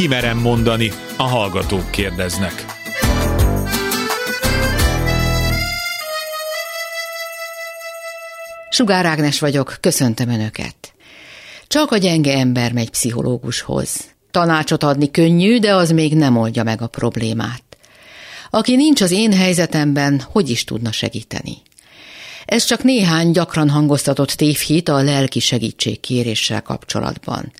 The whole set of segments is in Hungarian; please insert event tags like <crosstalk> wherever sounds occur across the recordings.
kimerem mondani, a hallgatók kérdeznek. Sugár Ágnes vagyok, köszöntöm Önöket. Csak a gyenge ember megy pszichológushoz. Tanácsot adni könnyű, de az még nem oldja meg a problémát. Aki nincs az én helyzetemben, hogy is tudna segíteni? Ez csak néhány gyakran hangoztatott tévhit a lelki segítségkéréssel kapcsolatban.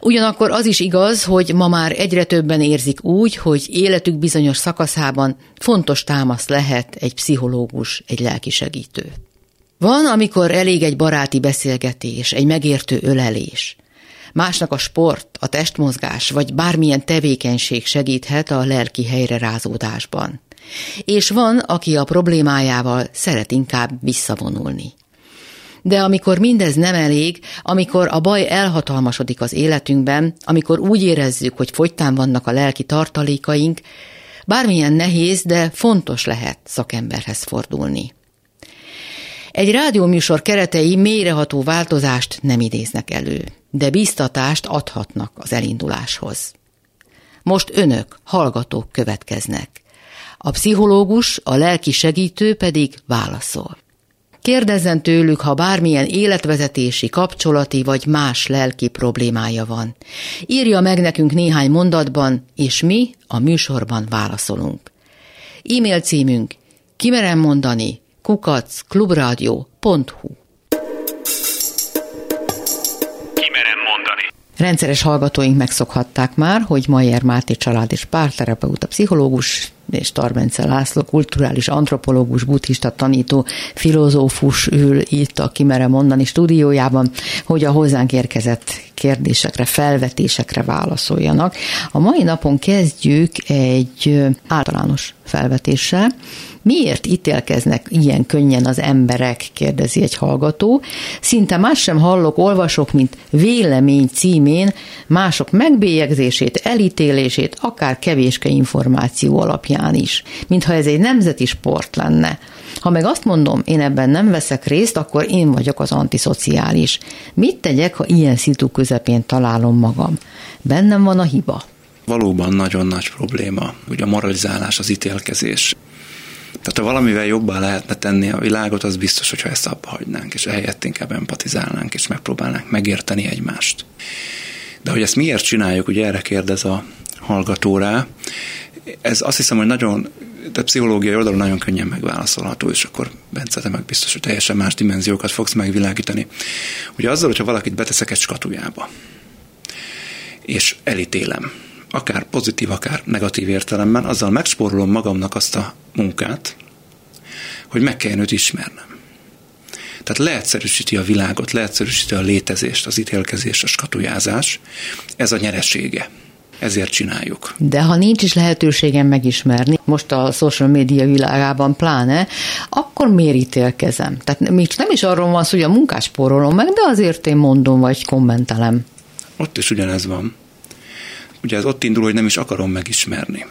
Ugyanakkor az is igaz, hogy ma már egyre többen érzik úgy, hogy életük bizonyos szakaszában fontos támasz lehet egy pszichológus, egy lelki segítő. Van, amikor elég egy baráti beszélgetés, egy megértő ölelés. Másnak a sport, a testmozgás vagy bármilyen tevékenység segíthet a lelki helyre rázódásban. És van, aki a problémájával szeret inkább visszavonulni. De amikor mindez nem elég, amikor a baj elhatalmasodik az életünkben, amikor úgy érezzük, hogy fogytán vannak a lelki tartalékaink, bármilyen nehéz, de fontos lehet szakemberhez fordulni. Egy rádióműsor keretei mélyreható változást nem idéznek elő, de biztatást adhatnak az elinduláshoz. Most önök, hallgatók következnek. A pszichológus, a lelki segítő pedig válaszol. Kérdezzen tőlük, ha bármilyen életvezetési, kapcsolati vagy más lelki problémája van. Írja meg nekünk néhány mondatban, és mi a műsorban válaszolunk. E-mail címünk kimerem mondani Kimerem mondani. Rendszeres hallgatóink megszokhatták már, hogy Majer Máté család és párterapeuta, pszichológus, és Tarbence László, kulturális antropológus, buddhista tanító, filozófus ül itt a Kimere mondani stúdiójában, hogy a hozzánk érkezett kérdésekre, felvetésekre válaszoljanak. A mai napon kezdjük egy általános felvetéssel, Miért ítélkeznek ilyen könnyen az emberek, kérdezi egy hallgató. Szinte más sem hallok, olvasok, mint vélemény címén mások megbélyegzését, elítélését, akár kevéske információ alapján is, mintha ez egy nemzeti sport lenne. Ha meg azt mondom, én ebben nem veszek részt, akkor én vagyok az antiszociális. Mit tegyek, ha ilyen szitu közepén találom magam? Bennem van a hiba. Valóban nagyon nagy probléma, ugye a moralizálás, az ítélkezés. Tehát ha valamivel jobbá lehetne tenni a világot, az biztos, hogyha ezt abba hagynánk, és ehelyett inkább empatizálnánk, és megpróbálnánk megérteni egymást. De hogy ezt miért csináljuk, ugye erre kérdez a hallgató rá, ez azt hiszem, hogy nagyon, de pszichológiai oldalon nagyon könnyen megválaszolható, és akkor Bence, te meg biztos, hogy teljesen más dimenziókat fogsz megvilágítani. Ugye azzal, hogyha valakit beteszek egy skatujába, és elítélem, akár pozitív, akár negatív értelemben, azzal megspórolom magamnak azt a munkát, hogy meg kell őt ismernem. Tehát leegyszerűsíti a világot, leegyszerűsíti a létezést, az ítélkezés, a skatujázás. Ez a nyeresége. Ezért csináljuk. De ha nincs is lehetőségem megismerni, most a social media világában pláne, akkor miért ítélkezem? Tehát még nem is arról van szó, hogy a munkás spórolom meg, de azért én mondom, vagy kommentelem. Ott is ugyanez van. Ugye ez ott indul, hogy nem is akarom megismerni.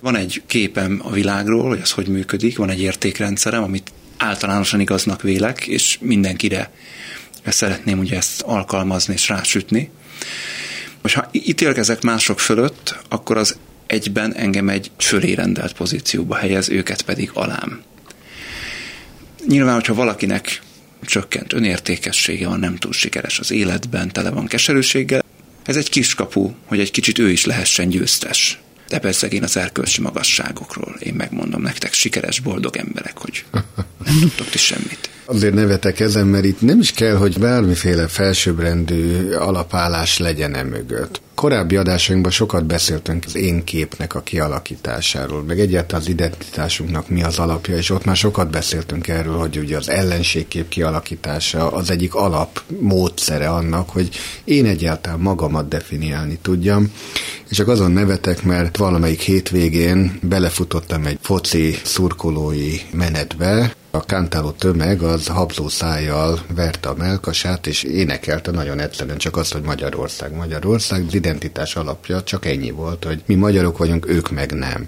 Van egy képem a világról, hogy az hogy működik, van egy értékrendszerem, amit általánosan igaznak vélek, és mindenkire szeretném ugye ezt alkalmazni és rásütni. Most ha ítélkezek mások fölött, akkor az egyben engem egy fölé rendelt pozícióba helyez, őket pedig alám. Nyilván, hogyha valakinek csökkent önértékessége van, nem túl sikeres az életben, tele van keserűséggel, ez egy kiskapu, hogy egy kicsit ő is lehessen győztes. De persze én az erkölcsi magasságokról, én megmondom nektek, sikeres, boldog emberek, hogy nem tudtok ti semmit. Azért nevetek ezen, mert itt nem is kell, hogy bármiféle felsőbbrendű alapállás legyen e mögött. Korábbi adásainkban sokat beszéltünk az én képnek a kialakításáról, meg egyáltalán az identitásunknak mi az alapja, és ott már sokat beszéltünk erről, hogy ugye az ellenségkép kialakítása az egyik alap módszere annak, hogy én egyáltalán magamat definiálni tudjam, és csak azon nevetek, mert valamelyik hétvégén belefutottam egy foci szurkolói menetbe, a kántáló tömeg az habzó szájjal verte a melkasát, és énekelte nagyon egyszerűen csak azt, hogy Magyarország, Magyarország, az identitás alapja csak ennyi volt, hogy mi magyarok vagyunk, ők meg nem.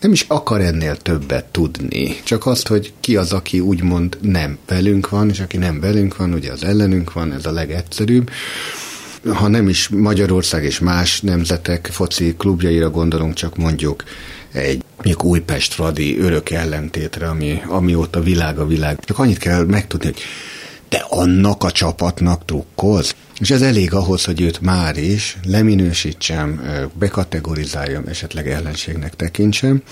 Nem is akar ennél többet tudni, csak azt, hogy ki az, aki úgymond nem velünk van, és aki nem velünk van, ugye az ellenünk van, ez a legegyszerűbb. ha nem is Magyarország és más nemzetek foci klubjaira gondolunk, csak mondjuk egy mondjuk Újpest Fradi örök ellentétre, ami, amióta világ a világ. Csak annyit kell megtudni, hogy te annak a csapatnak trukkolsz? És ez elég ahhoz, hogy őt már is leminősítsem, bekategorizáljam, esetleg ellenségnek tekintsem,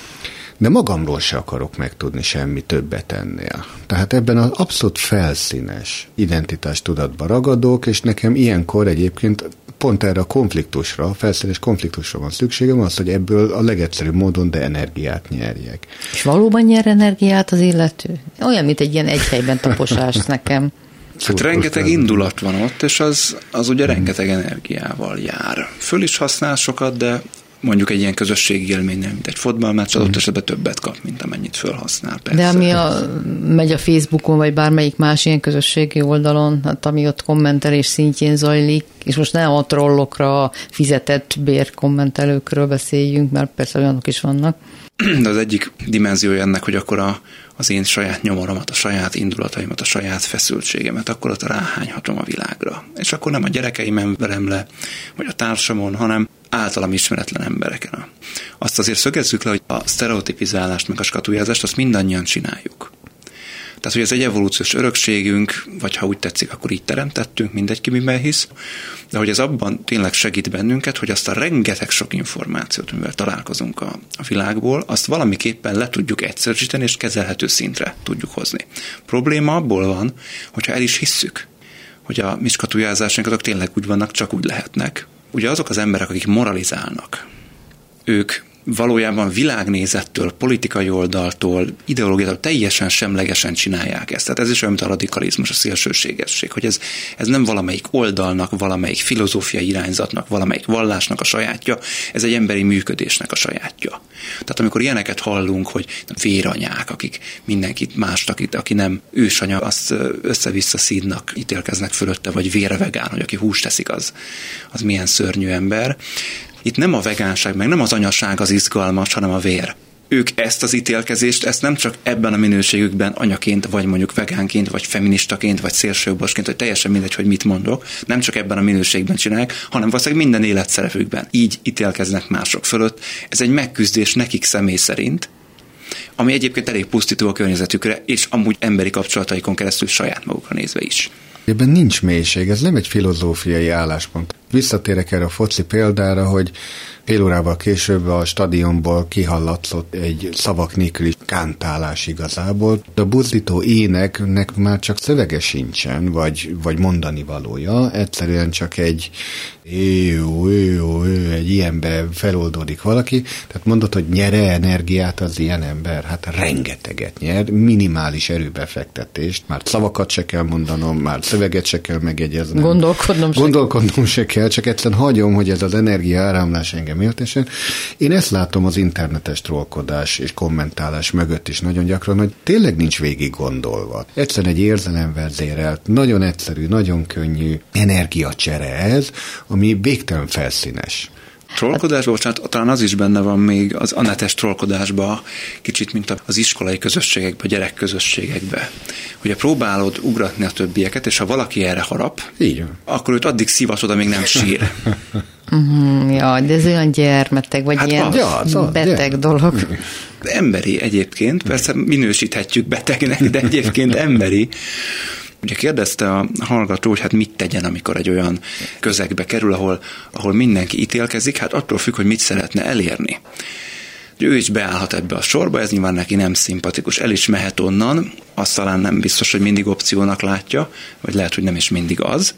de magamról se akarok megtudni semmi többet ennél. Tehát ebben az abszolút felszínes identitás tudatba ragadok, és nekem ilyenkor egyébként pont erre a konfliktusra, a felszínes konfliktusra van szükségem, az, hogy ebből a legegyszerűbb módon de energiát nyerjek. És valóban nyer energiát az illető? Olyan, mint egy ilyen egy helyben taposás <laughs> nekem. Hát rengeteg indulat van ott, és az, az ugye rengeteg energiával jár. Föl is használ sokat, de mondjuk egy ilyen közösségi élménynél, mint egy fotballmeccs, adott esetben többet kap, mint amennyit felhasznál. Persze. De ami a, megy a Facebookon, vagy bármelyik más ilyen közösségi oldalon, hát ami ott kommentelés szintjén zajlik, és most nem a trollokra, a fizetett bérkommentelőkről beszéljünk, mert persze olyanok is vannak. De az egyik dimenziója ennek, hogy akkor a, az én saját nyomoromat, a saját indulataimat, a saját feszültségemet, akkor ott ráhányhatom a világra. És akkor nem a gyerekeim verem le, vagy a társamon, hanem általam ismeretlen embereken. Azt azért szögezzük le, hogy a sztereotipizálást, meg a skatujázást, azt mindannyian csináljuk. Tehát, hogy ez egy evolúciós örökségünk, vagy ha úgy tetszik, akkor így teremtettünk, mindegy ki miben hisz, de hogy ez abban tényleg segít bennünket, hogy azt a rengeteg sok információt, amivel találkozunk a, a világból, azt valamiképpen le tudjuk egyszerűsíteni, és kezelhető szintre tudjuk hozni. Probléma abból van, hogyha el is hisszük, hogy a mi azok tényleg úgy vannak, csak úgy lehetnek. Ugye azok az emberek, akik moralizálnak, ők valójában világnézettől, politikai oldaltól, ideológiától teljesen semlegesen csinálják ezt. Tehát ez is olyan, mint a radikalizmus, a szélsőségesség, hogy ez, ez nem valamelyik oldalnak, valamelyik filozófiai irányzatnak, valamelyik vallásnak a sajátja, ez egy emberi működésnek a sajátja. Tehát amikor ilyeneket hallunk, hogy véranyák, akik mindenkit mást, akit, aki nem ősanya, azt össze-vissza szídnak, ítélkeznek fölötte, vagy vérvegán, hogy aki húst teszik, az, az milyen szörnyű ember itt nem a vegánság, meg nem az anyaság az izgalmas, hanem a vér ők ezt az ítélkezést, ezt nem csak ebben a minőségükben anyaként, vagy mondjuk vegánként, vagy feministaként, vagy szélsőjobbosként, vagy teljesen mindegy, hogy mit mondok, nem csak ebben a minőségben csinálják, hanem valószínűleg minden életszerepükben. Így ítélkeznek mások fölött. Ez egy megküzdés nekik személy szerint, ami egyébként elég pusztító a környezetükre, és amúgy emberi kapcsolataikon keresztül saját magukra nézve is. Ebben nincs mélység, ez nem egy filozófiai álláspont. Visszatérek erre a foci példára, hogy fél órával később a stadionból kihallatszott egy szavak nélküli kántálás igazából. A buzdító éneknek már csak szövege sincsen, vagy, vagy mondani valója, egyszerűen csak egy jó, jó, egy ilyenbe feloldódik valaki, tehát mondod, hogy nyere energiát az ilyen ember, hát rengeteget nyer, minimális erőbefektetést, már szavakat se kell mondanom, már szöveget se kell megjegyeznem. Gondolkodnom. Gondolkodnom se kell, csak egyszerűen hagyom, hogy ez az energia áramlás engem értesen. Én ezt látom az internetes trollkodás és kommentálás mögött is nagyon gyakran, hogy tényleg nincs végig gondolva. Egyszerűen egy érzelemvezérelt, nagyon egyszerű, nagyon könnyű energiacsere ez, ami végtelen felszínes. Trollkodás, bocsánat, talán az is benne van még az anetes trollkodásba, kicsit, mint az iskolai közösségekbe, a gyerekközösségekbe. Ugye próbálod ugratni a többieket, és ha valaki erre harap, Így akkor őt addig szivatod, amíg nem sír. <laughs> Mm, ja, de ez olyan gyermeteg, vagy hát ilyen az, ja, az, beteg gyermek. dolog. Emberi egyébként, persze minősíthetjük betegnek, de egyébként emberi. Ugye kérdezte a hallgató, hogy hát mit tegyen, amikor egy olyan közegbe kerül, ahol, ahol mindenki ítélkezik, hát attól függ, hogy mit szeretne elérni. Ő is beállhat ebbe a sorba, ez nyilván neki nem szimpatikus, el is mehet onnan, azt talán nem biztos, hogy mindig opciónak látja, vagy lehet, hogy nem is mindig az.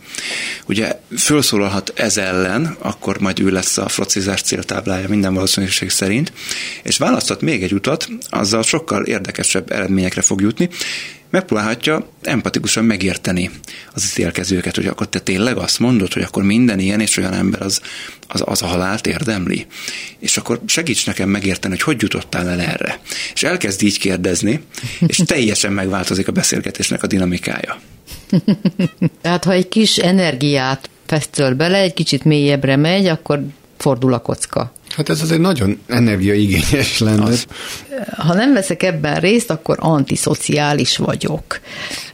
Ugye felszólalhat ez ellen, akkor majd ő lesz a frocizás céltáblája minden valószínűség szerint, és választhat még egy utat, azzal sokkal érdekesebb eredményekre fog jutni, megpróbálhatja empatikusan megérteni az ítélkezőket, hogy akkor te tényleg azt mondod, hogy akkor minden ilyen és olyan ember az, az, az a halált érdemli. És akkor segíts nekem megérteni, hogy hogy jutottál el erre. És elkezd így kérdezni, és <laughs> teljesen megváltozik a beszélgetésnek a dinamikája. Tehát ha egy kis energiát fesztöl bele, egy kicsit mélyebbre megy, akkor fordul a kocka. Hát ez azért nagyon energiaigényes lenne. Az. Ha nem veszek ebben részt, akkor antiszociális vagyok.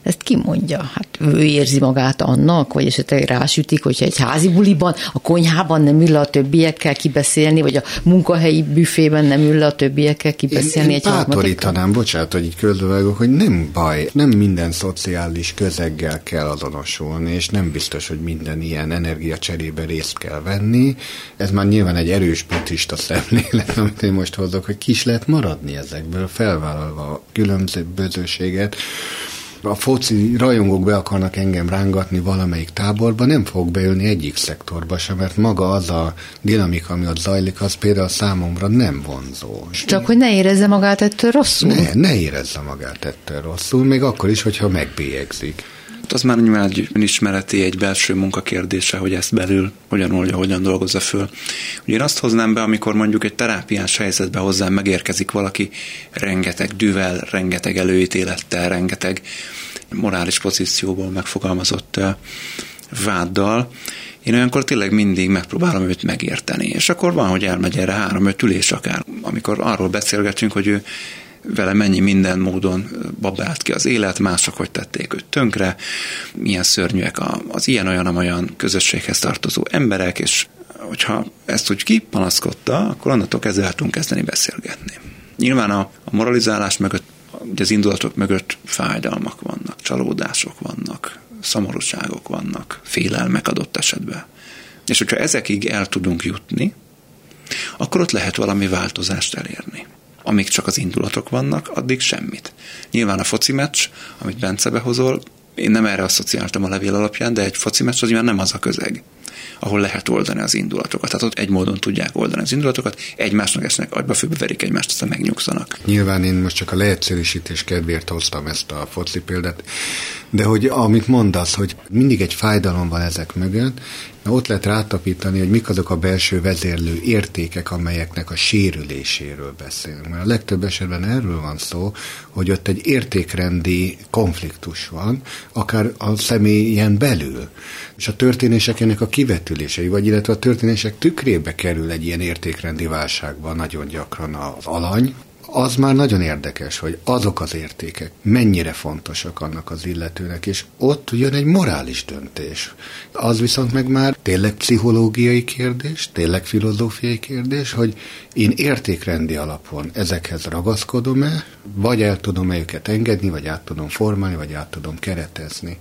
Ezt ki mondja? Hát ő érzi magát annak, vagy esetleg rásütik, hogyha egy házi buliban, a konyhában nem ül a többiekkel kibeszélni, vagy a munkahelyi büfében nem ül a többiekkel kibeszélni. Én, én egy bátorítanám, bocsánat, hogy így közbevágok, hogy nem baj, nem minden szociális közeggel kell azonosulni, és nem biztos, hogy minden ilyen energia cserébe részt kell venni. Ez már nyilván egy erős buddhista szemlélet, amit én most hozok, hogy ki is lehet maradni ezekből, felvállalva a különbözőséget a foci rajongók be akarnak engem rángatni valamelyik táborba, nem fog beülni egyik szektorba sem, mert maga az a dinamika, ami ott zajlik, az például számomra nem vonzó. Csak hogy ne érezze magát ettől rosszul? Ne, ne érezze magát ettől rosszul, még akkor is, hogyha megbélyegzik. Az már nyilván egy önismereti, egy belső munka kérdése, hogy ezt belül hogyan oldja, hogyan dolgozza föl. Ugye én azt hoznám be, amikor mondjuk egy terápiás helyzetbe hozzám megérkezik valaki rengeteg düvel, rengeteg előítélettel, rengeteg morális pozícióból megfogalmazott váddal, én olyankor tényleg mindig megpróbálom őt megérteni. És akkor van, hogy elmegy erre három-öt ülés akár, amikor arról beszélgetünk, hogy ő vele mennyi minden módon babált ki az élet, mások hogy tették őt tönkre, milyen szörnyűek az ilyen-olyan-olyan közösséghez tartozó emberek, és hogyha ezt úgy kipanaszkodta, akkor onnantól kezdve el tudunk kezdeni beszélgetni. Nyilván a, a moralizálás mögött, az indulatok mögött fájdalmak vannak, csalódások vannak, szomorúságok vannak, félelmek adott esetben. És hogyha ezekig el tudunk jutni, akkor ott lehet valami változást elérni amíg csak az indulatok vannak, addig semmit. Nyilván a foci meccs, amit Bence behozol, én nem erre asszociáltam a levél alapján, de egy foci meccs az nyilván nem az a közeg, ahol lehet oldani az indulatokat. Tehát ott egy módon tudják oldani az indulatokat, egymásnak esnek agyba, főbe verik egymást, aztán megnyugszanak. Nyilván én most csak a leegyszerűsítés kedvéért hoztam ezt a foci példát, de hogy amit mondasz, hogy mindig egy fájdalom van ezek mögött, Na ott lehet rátapítani, hogy mik azok a belső vezérlő értékek, amelyeknek a sérüléséről beszélünk. Mert a legtöbb esetben erről van szó, hogy ott egy értékrendi konfliktus van, akár a személyen belül. És a történések ennek a kivetülései, vagy illetve a történések tükrébe kerül egy ilyen értékrendi válságban nagyon gyakran az alany, az már nagyon érdekes, hogy azok az értékek mennyire fontosak annak az illetőnek, és ott jön egy morális döntés. Az viszont meg már tényleg pszichológiai kérdés, tényleg filozófiai kérdés, hogy én értékrendi alapon ezekhez ragaszkodom-e, vagy el tudom-e őket engedni, vagy át tudom formálni, vagy át tudom keretezni.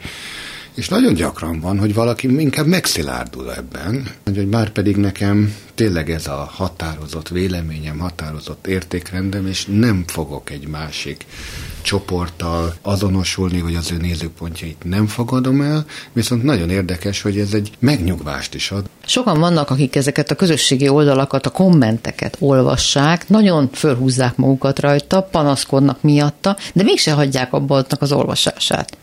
És nagyon gyakran van, hogy valaki inkább megszilárdul ebben, hogy már pedig nekem tényleg ez a határozott véleményem, határozott értékrendem, és nem fogok egy másik csoporttal azonosulni, hogy az ő nézőpontjait nem fogadom el, viszont nagyon érdekes, hogy ez egy megnyugvást is ad. Sokan vannak, akik ezeket a közösségi oldalakat, a kommenteket olvassák, nagyon fölhúzzák magukat rajta, panaszkodnak miatta, de mégse hagyják abba az olvasását.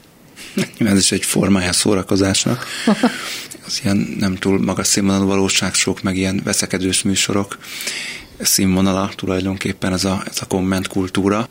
Ez is egy formája szórakozásnak. <laughs> Az ilyen nem túl magas színvonalú valóságsok, meg ilyen veszekedős műsorok színvonala tulajdonképpen ez a, ez a komment kultúra.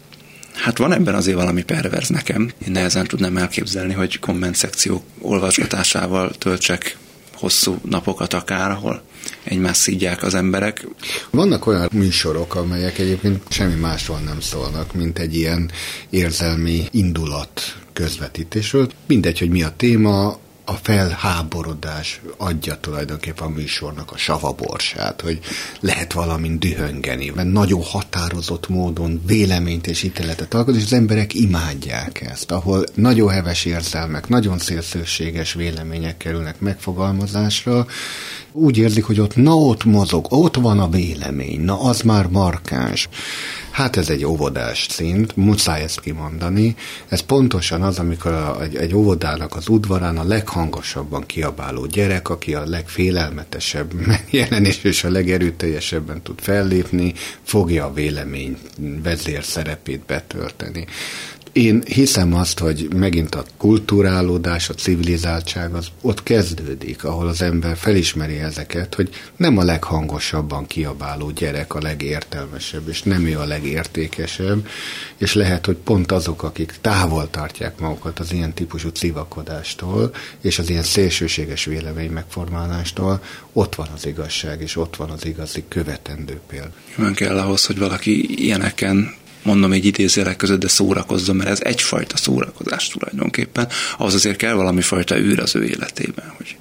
Hát van ebben azért valami perverz nekem. Én nehezen tudnám elképzelni, hogy komment szekció olvasgatásával töltsek hosszú napokat akár, ahol egymást szígyják az emberek. Vannak olyan műsorok, amelyek egyébként semmi másról nem szólnak, mint egy ilyen érzelmi indulat közvetítésről. Mindegy, hogy mi a téma, a felháborodás adja tulajdonképpen a műsornak a savaborsát, hogy lehet valamint dühöngeni, mert nagyon határozott módon véleményt és ítéletet alkot, és az emberek imádják ezt, ahol nagyon heves érzelmek, nagyon szélsőséges vélemények kerülnek megfogalmazásra, úgy érzik, hogy ott na ott mozog, ott van a vélemény, na az már markáns. Hát ez egy óvodás szint, muszáj ezt kimondani. Ez pontosan az, amikor a, egy, egy óvodának az udvarán a leghangosabban kiabáló gyerek, aki a legfélelmetesebb <laughs> megjelenés és a legerőteljesebben tud fellépni, fogja a vélemény vezér szerepét betölteni. Én hiszem azt, hogy megint a kulturálódás, a civilizáltság az ott kezdődik, ahol az ember felismeri ezeket, hogy nem a leghangosabban kiabáló gyerek a legértelmesebb, és nem ő a legértékesebb, és lehet, hogy pont azok, akik távol tartják magukat az ilyen típusú civakodástól, és az ilyen szélsőséges vélemény megformálástól, ott van az igazság, és ott van az igazi követendő példa. Van kell ahhoz, hogy valaki ilyeneken mondom egy idézőjelek között, de szórakozzon, mert ez egyfajta szórakozás tulajdonképpen. Ahhoz azért kell valami fajta űr az ő életében, hogy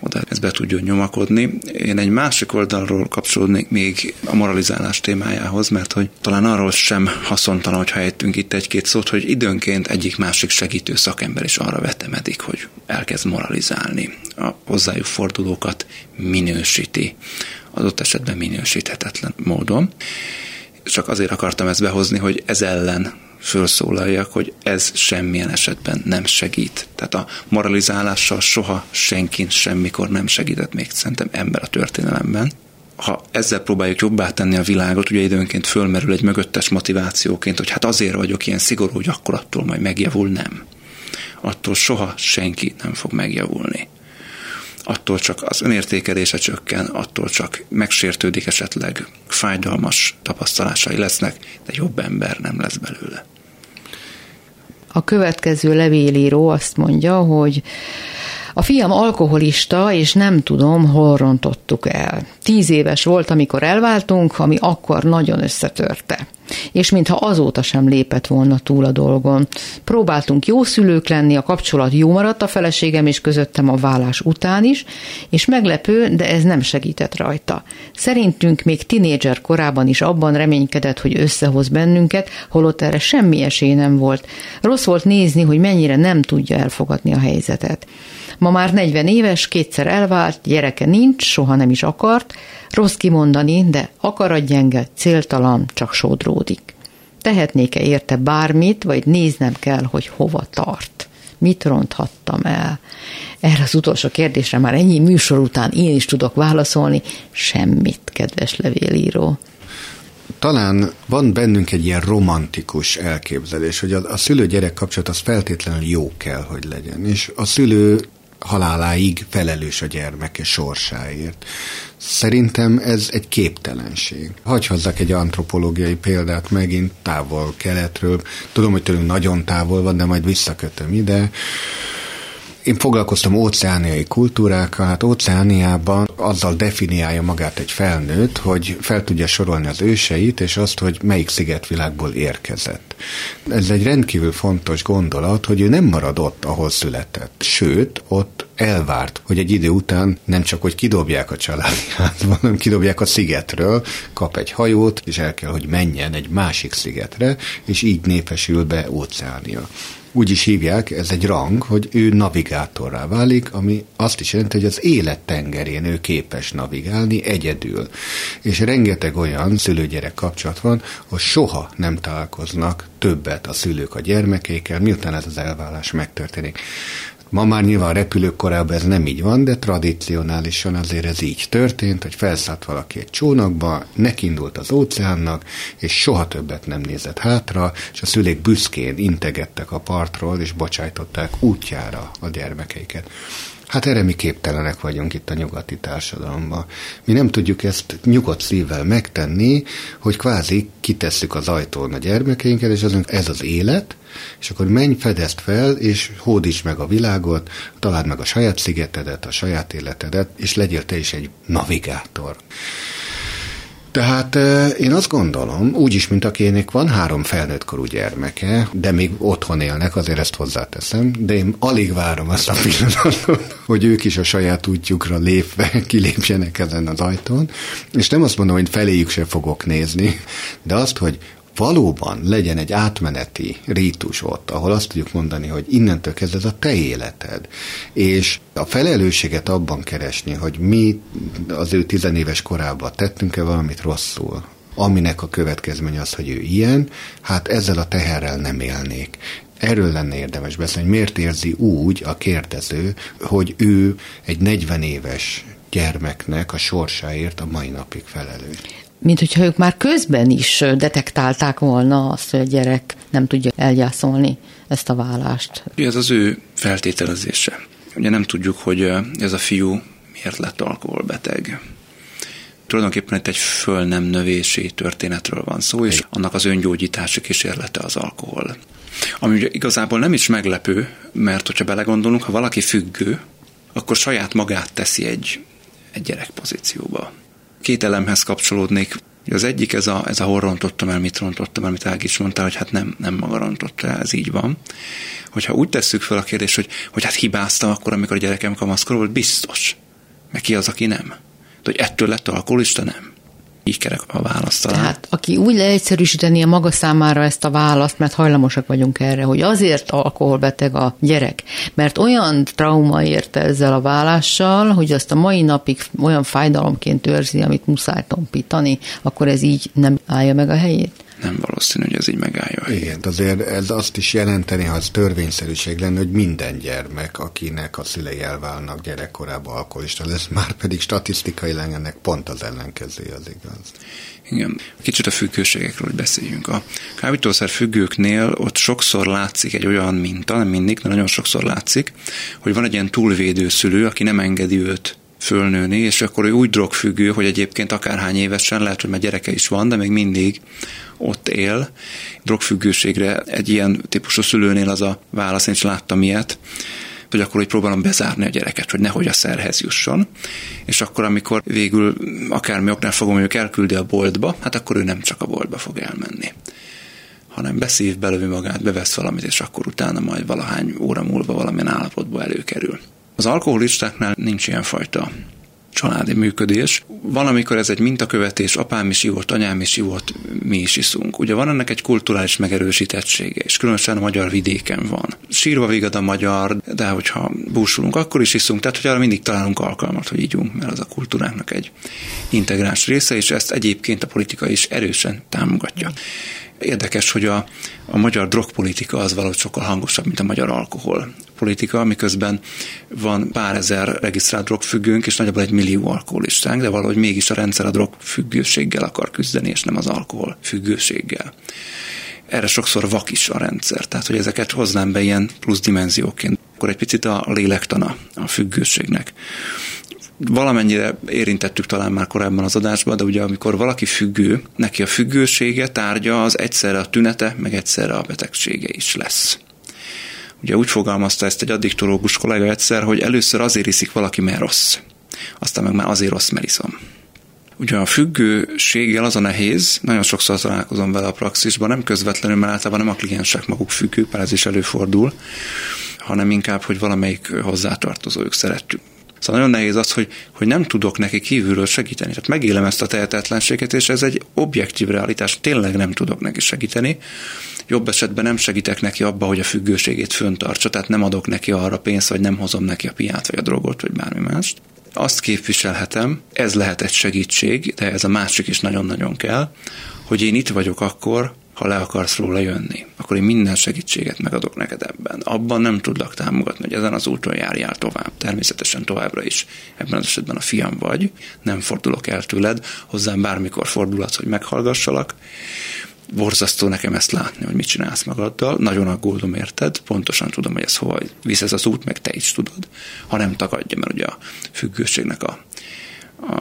oda ez be tudjon nyomakodni. Én egy másik oldalról kapcsolódnék még a moralizálás témájához, mert hogy talán arról sem haszontalan, hogy helyttünk itt egy-két szót, hogy időnként egyik másik segítő szakember is arra vetemedik, hogy elkezd moralizálni. A hozzájuk fordulókat minősíti, adott esetben minősíthetetlen módon csak azért akartam ezt behozni, hogy ez ellen felszólaljak, hogy ez semmilyen esetben nem segít. Tehát a moralizálással soha senki semmikor nem segített még szerintem ember a történelemben. Ha ezzel próbáljuk jobbá tenni a világot, ugye időnként fölmerül egy mögöttes motivációként, hogy hát azért vagyok ilyen szigorú, hogy akkor attól majd megjavul, nem. Attól soha senki nem fog megjavulni attól csak az önértékelése csökken, attól csak megsértődik esetleg, fájdalmas tapasztalásai lesznek, de jobb ember nem lesz belőle. A következő levélíró azt mondja, hogy a fiam alkoholista, és nem tudom, hol rontottuk el. Tíz éves volt, amikor elváltunk, ami akkor nagyon összetörte. És mintha azóta sem lépett volna túl a dolgon. Próbáltunk jó szülők lenni, a kapcsolat jó maradt a feleségem és közöttem a vállás után is, és meglepő, de ez nem segített rajta. Szerintünk még tinédzser korában is abban reménykedett, hogy összehoz bennünket, holott erre semmi esély nem volt. Rossz volt nézni, hogy mennyire nem tudja elfogadni a helyzetet. Ma már 40 éves, kétszer elvált, gyereke nincs, soha nem is akart, rossz kimondani, de akarat gyenge, céltalan, csak sodródik. Tehetnék-e érte bármit, vagy néznem kell, hogy hova tart? Mit ronthattam el? Erre az utolsó kérdésre már ennyi műsor után én is tudok válaszolni. Semmit, kedves levélíró talán van bennünk egy ilyen romantikus elképzelés, hogy a, a szülő-gyerek kapcsolat az feltétlenül jó kell, hogy legyen. És a szülő haláláig felelős a gyermeke sorsáért. Szerintem ez egy képtelenség. Hagy hozzak egy antropológiai példát megint távol keletről. Tudom, hogy tőlünk nagyon távol van, de majd visszakötöm ide. Én foglalkoztam óceániai kultúrákkal, hát óceániában azzal definiálja magát egy felnőtt, hogy fel tudja sorolni az őseit, és azt, hogy melyik szigetvilágból érkezett. Ez egy rendkívül fontos gondolat, hogy ő nem marad ott, ahol született. Sőt, ott elvárt, hogy egy idő után nem csak, hogy kidobják a családi házban, hanem kidobják a szigetről, kap egy hajót, és el kell, hogy menjen egy másik szigetre, és így népesül be óceánia úgy is hívják, ez egy rang, hogy ő navigátorrá válik, ami azt is jelenti, hogy az élet tengerén ő képes navigálni egyedül. És rengeteg olyan szülőgyerek kapcsolat van, hogy soha nem találkoznak többet a szülők a gyermekeikkel, miután ez az elvállás megtörténik. Ma már nyilván repülők korában ez nem így van, de tradicionálisan azért ez így történt, hogy felszállt valaki egy csónakba, nekindult az óceánnak, és soha többet nem nézett hátra, és a szülék büszkén integettek a partról, és bocsájtották útjára a gyermekeiket. Hát erre mi képtelenek vagyunk itt a nyugati társadalomban. Mi nem tudjuk ezt nyugodt szívvel megtenni, hogy kvázi kitesszük az ajtón a gyermekeinket, és azon ez az élet, és akkor menj, fedezd fel, és hódíts meg a világot, találd meg a saját szigetedet, a saját életedet, és legyél te is egy navigátor. Tehát én azt gondolom, úgyis, mint akinek van három felnőtt korú gyermeke, de még otthon élnek, azért ezt hozzáteszem, de én alig várom azt a pillanatot, <laughs> hogy ők is a saját útjukra lépve <laughs> kilépjenek ezen az ajtón, és nem azt mondom, hogy feléjük se fogok nézni, de azt, hogy valóban legyen egy átmeneti rítus ott, ahol azt tudjuk mondani, hogy innentől kezdve ez a te életed, és a felelősséget abban keresni, hogy mi az ő tizenéves korában tettünk-e valamit rosszul, aminek a következménye az, hogy ő ilyen, hát ezzel a teherrel nem élnék. Erről lenne érdemes beszélni, hogy miért érzi úgy a kérdező, hogy ő egy 40 éves gyermeknek a sorsáért a mai napig felelős. Mint hogyha ők már közben is detektálták volna azt, hogy a gyerek nem tudja elgyászolni ezt a vállást. Ez az ő feltételezése. Ugye nem tudjuk, hogy ez a fiú miért lett alkoholbeteg. Tulajdonképpen itt egy föl nem növési történetről van szó, és annak az öngyógyítási kísérlete az alkohol. Ami ugye igazából nem is meglepő, mert hogyha belegondolunk, ha valaki függő, akkor saját magát teszi egy, egy gyerek pozícióba. Két elemhez kapcsolódnék. Az egyik ez a, ez a hol rontottam el, mit rontottam el, amit Ági is mondta, hogy hát nem, nem maga rontotta el, ez így van. Hogyha úgy tesszük fel a kérdést, hogy, hogy hát hibáztam akkor, amikor a gyerekem kamaszkor volt, biztos. Meg ki az, aki nem? De hogy ettől lett alkoholista, nem így kerek a választ talán. Tehát aki úgy leegyszerűsíteni a maga számára ezt a választ, mert hajlamosak vagyunk erre, hogy azért alkoholbeteg a gyerek, mert olyan trauma érte ezzel a vállással, hogy azt a mai napig olyan fájdalomként őrzi, amit muszáj tompítani, akkor ez így nem állja meg a helyét nem valószínű, hogy ez így megállja. Igen, azért ez azt is jelenteni, ha az törvényszerűség lenne, hogy minden gyermek, akinek a szülei elválnak gyerekkorában alkoholista lesz, már pedig statisztikailag ennek pont az ellenkező az igaz. Igen. Kicsit a függőségekről hogy beszéljünk. A kábítószer függőknél ott sokszor látszik egy olyan minta, nem mindig, de nagyon sokszor látszik, hogy van egy ilyen túlvédő szülő, aki nem engedi őt fölnőni, és akkor ő úgy drogfüggő, hogy egyébként akárhány évesen, lehet, hogy már gyereke is van, de még mindig ott él. Drogfüggőségre egy ilyen típusú szülőnél az a válasz, én is láttam ilyet, hogy akkor hogy próbálom bezárni a gyereket, hogy nehogy a szerhez jusson. És akkor, amikor végül akármi oknál fogom ők elküldi a boltba, hát akkor ő nem csak a boltba fog elmenni hanem beszív, belövi magát, bevesz valamit, és akkor utána majd valahány óra múlva valamilyen állapotba előkerül. Az alkoholistáknál nincs ilyen fajta családi működés. Van, amikor ez egy mintakövetés, apám is ivott, anyám is ivott, mi is iszunk. Ugye van ennek egy kulturális megerősítettsége, és különösen a magyar vidéken van. Sírva vigad a magyar, de hogyha búsulunk, akkor is iszunk, tehát hogy arra mindig találunk alkalmat, hogy ígyunk, mert az a kultúránknak egy integráns része, és ezt egyébként a politika is erősen támogatja. Érdekes, hogy a, a magyar drogpolitika az valahogy sokkal hangosabb, mint a magyar alkohol politika, miközben van pár ezer regisztrált drogfüggőnk, és nagyjából egy millió alkoholistánk, de valahogy mégis a rendszer a drogfüggőséggel akar küzdeni, és nem az alkohol függőséggel. Erre sokszor vak is a rendszer, tehát hogy ezeket hoznám be ilyen plusz dimenzióként. Akkor egy picit a lélektana a függőségnek valamennyire érintettük talán már korábban az adásban, de ugye amikor valaki függő, neki a függősége tárgya az egyszerre a tünete, meg egyszerre a betegsége is lesz. Ugye úgy fogalmazta ezt egy addiktológus kollega egyszer, hogy először azért iszik valaki, mert rossz. Aztán meg már azért rossz, mert iszom. Ugye a függőséggel az a nehéz, nagyon sokszor találkozom vele a praxisban, nem közvetlenül, mert általában nem a kliensek maguk függők, mert ez is előfordul, hanem inkább, hogy valamelyik hozzátartozójuk szeretjük. Szóval nagyon nehéz az, hogy, hogy nem tudok neki kívülről segíteni. Tehát megélem ezt a tehetetlenséget, és ez egy objektív realitás. Tényleg nem tudok neki segíteni. Jobb esetben nem segítek neki abba, hogy a függőségét föntartsa, tehát nem adok neki arra pénzt, vagy nem hozom neki a piát, vagy a drogot, vagy bármi mást. Azt képviselhetem, ez lehet egy segítség, de ez a másik is nagyon-nagyon kell, hogy én itt vagyok akkor, ha le akarsz róla jönni, akkor én minden segítséget megadok neked ebben. Abban nem tudlak támogatni, hogy ezen az úton járjál tovább. Természetesen továbbra is ebben az esetben a fiam vagy, nem fordulok el tőled, hozzám bármikor fordulhatsz, hogy meghallgassalak. Borzasztó nekem ezt látni, hogy mit csinálsz magaddal, nagyon aggódom érted, pontosan tudom, hogy ez hova visz ez az út, meg te is tudod, ha nem tagadja, mert ugye a függőségnek a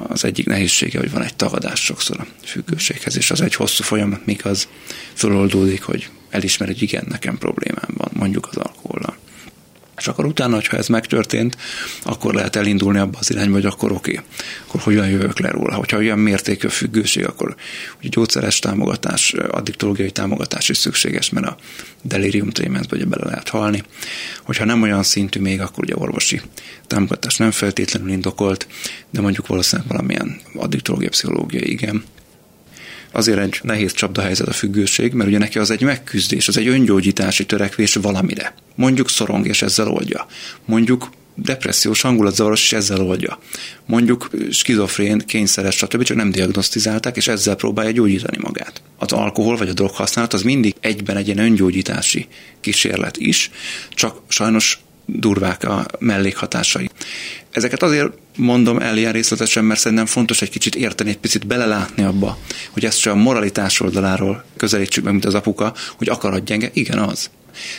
az egyik nehézsége, hogy van egy tagadás sokszor a függőséghez, és az egy hosszú folyamat, míg az föloldódik, hogy elismer, hogy igen, nekem problémám van, mondjuk az alkohollal. És akkor utána, hogyha ez megtörtént, akkor lehet elindulni abba az irányba, hogy akkor oké, akkor hogyan jövök le róla. Hogyha olyan mértékű a függőség, akkor ugye gyógyszeres támogatás, addiktológiai támogatás is szükséges, mert a delirium trémenzbe ugye bele lehet halni. Hogyha nem olyan szintű még, akkor ugye orvosi támogatás nem feltétlenül indokolt, de mondjuk valószínűleg valamilyen addiktológiai, pszichológiai, igen, azért egy nehéz csapdahelyzet a függőség, mert ugye neki az egy megküzdés, az egy öngyógyítási törekvés valamire. Mondjuk szorong, és ezzel oldja. Mondjuk depressziós hangulatzavaros, és ezzel oldja. Mondjuk skizofrén, kényszeres, stb. csak nem diagnosztizálták, és ezzel próbálja gyógyítani magát. Az alkohol vagy a droghasználat az mindig egyben egy ilyen öngyógyítási kísérlet is, csak sajnos durvák a mellékhatásai. Ezeket azért mondom el ilyen részletesen, mert szerintem fontos egy kicsit érteni, egy picit belelátni abba, hogy ezt csak a moralitás oldaláról közelítsük meg, mint az apuka, hogy akarat gyenge. Igen, az.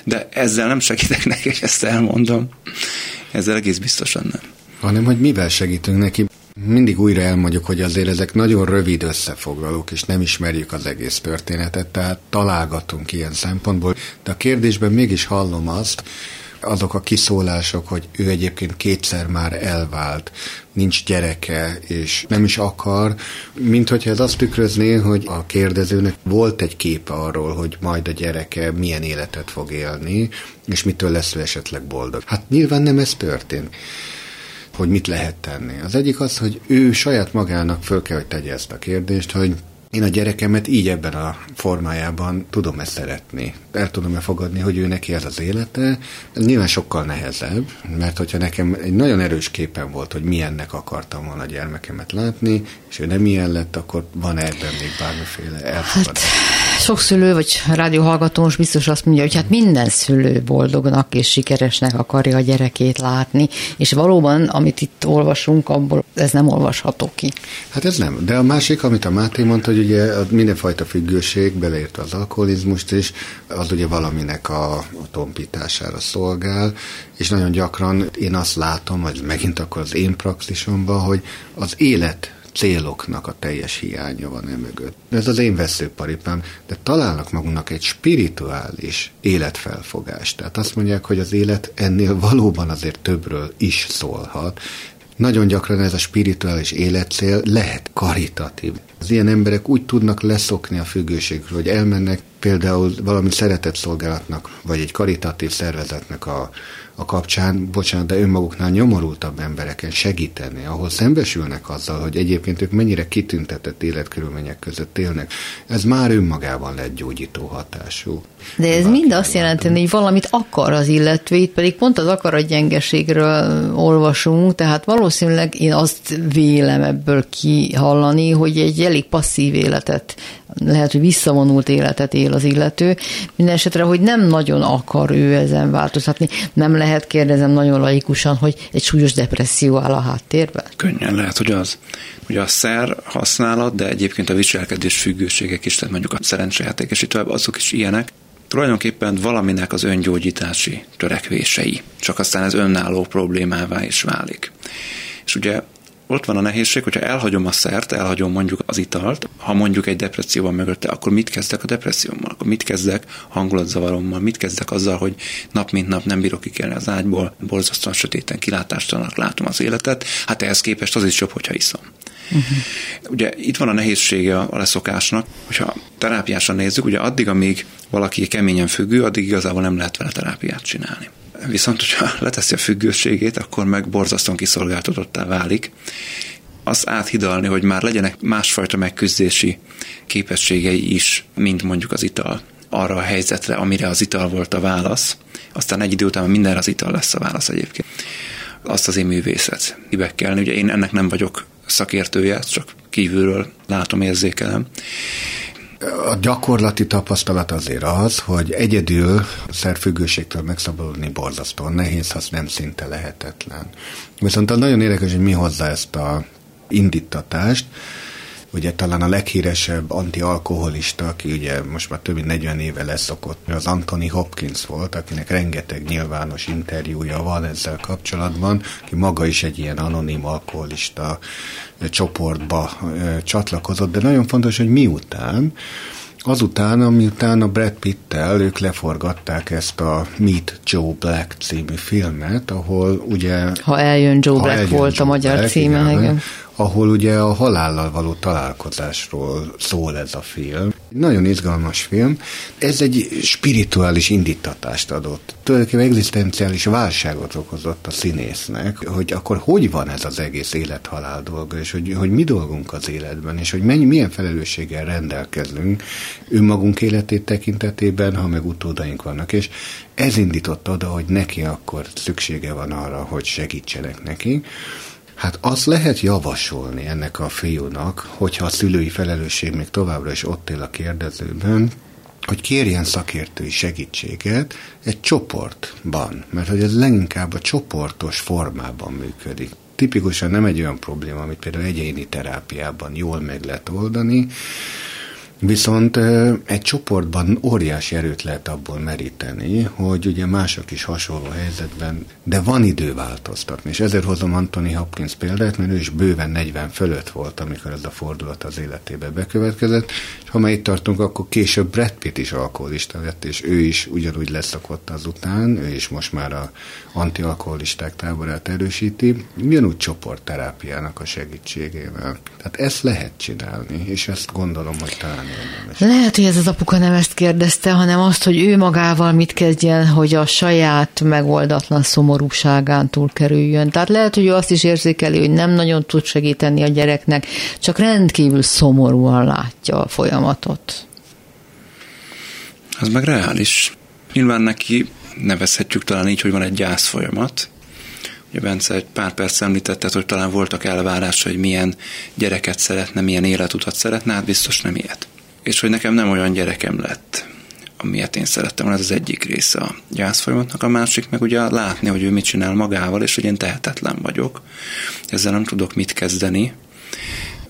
De ezzel nem segítek <laughs> neki, hogy ezt elmondom. Ezzel egész biztosan nem. Hanem, hogy mivel segítünk neki. Mindig újra elmondjuk, hogy azért ezek nagyon rövid összefoglalók, és nem ismerjük az egész történetet, tehát találgatunk ilyen szempontból. De a kérdésben mégis hallom azt, azok a kiszólások, hogy ő egyébként kétszer már elvált, nincs gyereke, és nem is akar, mint hogyha ez azt tükrözné, hogy a kérdezőnek volt egy képe arról, hogy majd a gyereke milyen életet fog élni, és mitől lesz ő esetleg boldog. Hát nyilván nem ez történt hogy mit lehet tenni. Az egyik az, hogy ő saját magának föl kell, hogy tegye ezt a kérdést, hogy én a gyerekemet így ebben a formájában tudom-e szeretni. El tudom-e fogadni, hogy ő neki ez az élete. Ez nyilván sokkal nehezebb, mert hogyha nekem egy nagyon erős képen volt, hogy milyennek akartam volna a gyermekemet látni, és ő nem ilyen lett, akkor van ebben még bármiféle elfogadás. Hát, sok szülő, vagy rádióhallgató most biztos azt mondja, hogy hát minden szülő boldognak és sikeresnek akarja a gyerekét látni, és valóban, amit itt olvasunk, abból ez nem olvasható ki. Hát ez nem. De a másik, amit a Máté mondta, hogy ugye mindenfajta függőség, beleértve az alkoholizmust is, az ugye valaminek a, a tompítására szolgál, és nagyon gyakran én azt látom, hogy megint akkor az én praxisomban, hogy az élet céloknak a teljes hiánya van e mögött. Ez az én veszőparipám, de találnak magunknak egy spirituális életfelfogást. Tehát azt mondják, hogy az élet ennél valóban azért többről is szólhat, nagyon gyakran ez a spirituális életcél lehet karitatív. Az ilyen emberek úgy tudnak leszokni a függőségről, hogy elmennek például valami szeretetszolgálatnak, vagy egy karitatív szervezetnek a, a kapcsán, bocsánat, de önmaguknál nyomorultabb embereken segíteni, ahol szembesülnek azzal, hogy egyébként ők mennyire kitüntetett életkörülmények között élnek. Ez már önmagában lett gyógyító hatású. De ez mind azt jelenti, hogy valamit akar az illető, itt pedig pont az akarat gyengeségről olvasunk, tehát valószínűleg én azt vélem ebből kihallani, hogy egy elég passzív életet, lehet, hogy visszavonult életet él az illető, minden esetre, hogy nem nagyon akar ő ezen változtatni. Nem lehet, kérdezem nagyon laikusan, hogy egy súlyos depresszió áll a háttérben? Könnyen lehet, hogy az. Ugye a szer használat, de egyébként a viselkedés függőségek is, tehát mondjuk a szerencsejáték és tovább, azok is ilyenek, tulajdonképpen valaminek az öngyógyítási törekvései, csak aztán ez önálló problémává is válik. És ugye ott van a nehézség, hogyha elhagyom a szert, elhagyom mondjuk az italt, ha mondjuk egy depresszió van mögötte, akkor mit kezdek a depressziómmal? Akkor mit kezdek hangulatzavarommal? Mit kezdek azzal, hogy nap mint nap nem bírok kikelni az ágyból, borzasztóan sötéten kilátástalanak látom az életet? Hát ehhez képest az is jobb, hogyha iszom. Uh-huh. Ugye itt van a nehézsége a leszokásnak, hogyha terápiásan nézzük, ugye addig, amíg valaki keményen függő, addig igazából nem lehet vele terápiát csinálni. Viszont, hogyha <laughs> leteszi a függőségét, akkor meg borzasztóan kiszolgáltatottá válik. Azt áthidalni, hogy már legyenek másfajta megküzdési képességei is, mint mondjuk az ital arra a helyzetre, amire az ital volt a válasz. Aztán egy idő után mindenre az ital lesz a válasz egyébként. Azt az én művészet kibekkelni. Ugye én ennek nem vagyok szakértője, csak kívülről látom, érzékelem. A gyakorlati tapasztalat azért az, hogy egyedül szerfüggőségtől megszabadulni borzasztóan nehéz, az nem szinte lehetetlen. Viszont az nagyon érdekes, hogy mi hozza ezt a indítatást, ugye talán a leghíresebb antialkoholista, aki ugye most már több mint 40 éve leszokott, az Anthony Hopkins volt, akinek rengeteg nyilvános interjúja van ezzel kapcsolatban, aki maga is egy ilyen anonim alkoholista csoportba csatlakozott, de nagyon fontos, hogy miután, Azután, amiután a Brad Pitt-tel ők leforgatták ezt a Meet Joe Black című filmet, ahol ugye... Ha eljön Joe Black eljön volt Joe a magyar Black, címe, igen. igen ahol ugye a halállal való találkozásról szól ez a film. Nagyon izgalmas film. Ez egy spirituális indítatást adott. Tulajdonképpen egzisztenciális válságot okozott a színésznek, hogy akkor hogy van ez az egész élet-halál dolga, és hogy, hogy mi dolgunk az életben, és hogy mennyi, milyen felelősséggel rendelkezünk önmagunk életét tekintetében, ha meg utódaink vannak. És ez indított oda, hogy neki akkor szüksége van arra, hogy segítsenek neki. Hát azt lehet javasolni ennek a fiúnak, hogyha a szülői felelősség még továbbra is ott él a kérdezőben, hogy kérjen szakértői segítséget egy csoportban, mert hogy ez leginkább a csoportos formában működik. Tipikusan nem egy olyan probléma, amit például egyéni terápiában jól meg lehet oldani, Viszont egy csoportban óriási erőt lehet abból meríteni, hogy ugye mások is hasonló helyzetben, de van idő változtatni. És ezért hozom Anthony Hopkins példát, mert ő is bőven 40 fölött volt, amikor ez a fordulat az életébe bekövetkezett, és ha már itt tartunk, akkor később Brad Pitt is alkoholista lett, és ő is ugyanúgy leszokott azután, ő is most már a antialkoholisták táborát erősíti, ugyanúgy csoportterápiának a segítségével. Tehát ezt lehet csinálni, és ezt gondolom, hogy talán. Lehet, hogy ez az apuka nem ezt kérdezte, hanem azt, hogy ő magával mit kezdjen, hogy a saját megoldatlan szomorúságán túl kerüljön. Tehát lehet, hogy ő azt is érzékeli, hogy nem nagyon tud segíteni a gyereknek, csak rendkívül szomorúan látja a folyamatot. Az meg reális. Nyilván neki nevezhetjük talán így, hogy van egy gyász folyamat. Ugye Bence egy pár perc említette, hogy talán voltak elvárásai, hogy milyen gyereket szeretne, milyen életutat szeretne, hát biztos nem ilyet. És hogy nekem nem olyan gyerekem lett, amilyet én szerettem ez az egyik része a gyász folyamatnak, a másik meg ugye látni, hogy ő mit csinál magával, és hogy én tehetetlen vagyok. Ezzel nem tudok mit kezdeni,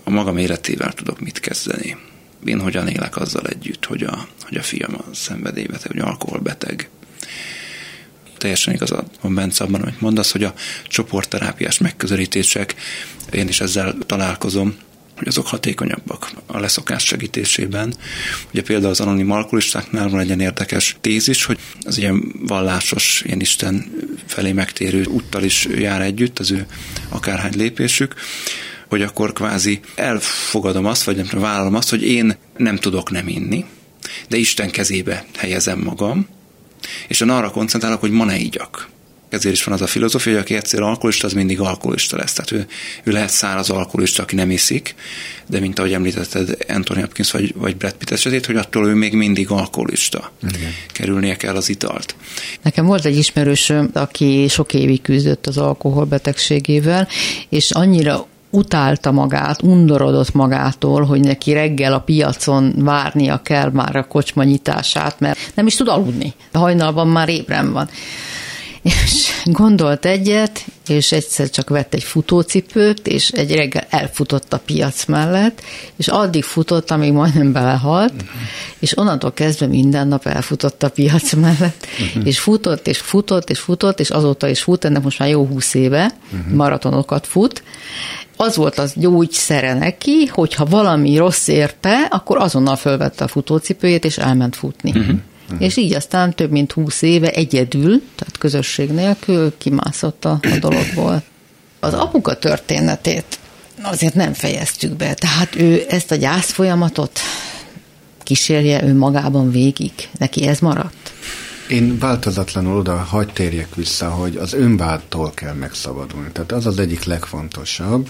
a magam életével tudok mit kezdeni. Én hogyan élek azzal együtt, hogy a, hogy a fiam a szenvedélybeteg, hogy alkoholbeteg, teljesen igazad van Bence abban, amit mondasz, hogy a csoportterápiás megközelítések, én is ezzel találkozom, hogy azok hatékonyabbak a leszokás segítésében. Ugye például az anonim alkoholistáknál van egy ilyen érdekes tézis, hogy az ilyen vallásos, ilyen Isten felé megtérő úttal is jár együtt az ő akárhány lépésük, hogy akkor kvázi elfogadom azt, vagy nem vállalom azt, hogy én nem tudok nem inni, de Isten kezébe helyezem magam, és én arra koncentrálok, hogy ma ne igyak. Ezért is van az a filozófia, hogy aki egyszer alkoholista, az mindig alkoholista lesz. Tehát ő, ő lehet száraz alkoholista, aki nem iszik, de mint ahogy említetted Anthony Hopkins vagy, vagy Brad Pitt esetét, hogy attól ő még mindig alkoholista. Igen. Kerülnie kell az italt. Nekem volt egy ismerősöm, aki sok évig küzdött az alkoholbetegségével, és annyira utálta magát, undorodott magától, hogy neki reggel a piacon várnia kell már a kocsma nyitását, mert nem is tud aludni. Hajnalban már ébren van. És gondolt egyet, és egyszer csak vett egy futócipőt, és egy reggel elfutott a piac mellett, és addig futott, amíg majdnem belehalt, uh-huh. és onnantól kezdve minden nap elfutott a piac <laughs> mellett, uh-huh. és futott, és futott, és futott, és azóta is fut, ennek most már jó húsz éve, uh-huh. maratonokat fut, az volt az gyógyszere neki, hogyha valami rossz érte, akkor azonnal fölvette a futócipőjét, és elment futni. Uh-huh. Uh-huh. És így aztán több mint húsz éve egyedül, tehát közösség nélkül kimászott a, a dologból. Az apuka történetét azért nem fejeztük be, tehát ő ezt a gyász folyamatot kísérje ő magában végig. Neki ez maradt? Én változatlanul oda hagy térjek vissza, hogy az önvádtól kell megszabadulni. Tehát az az egyik legfontosabb.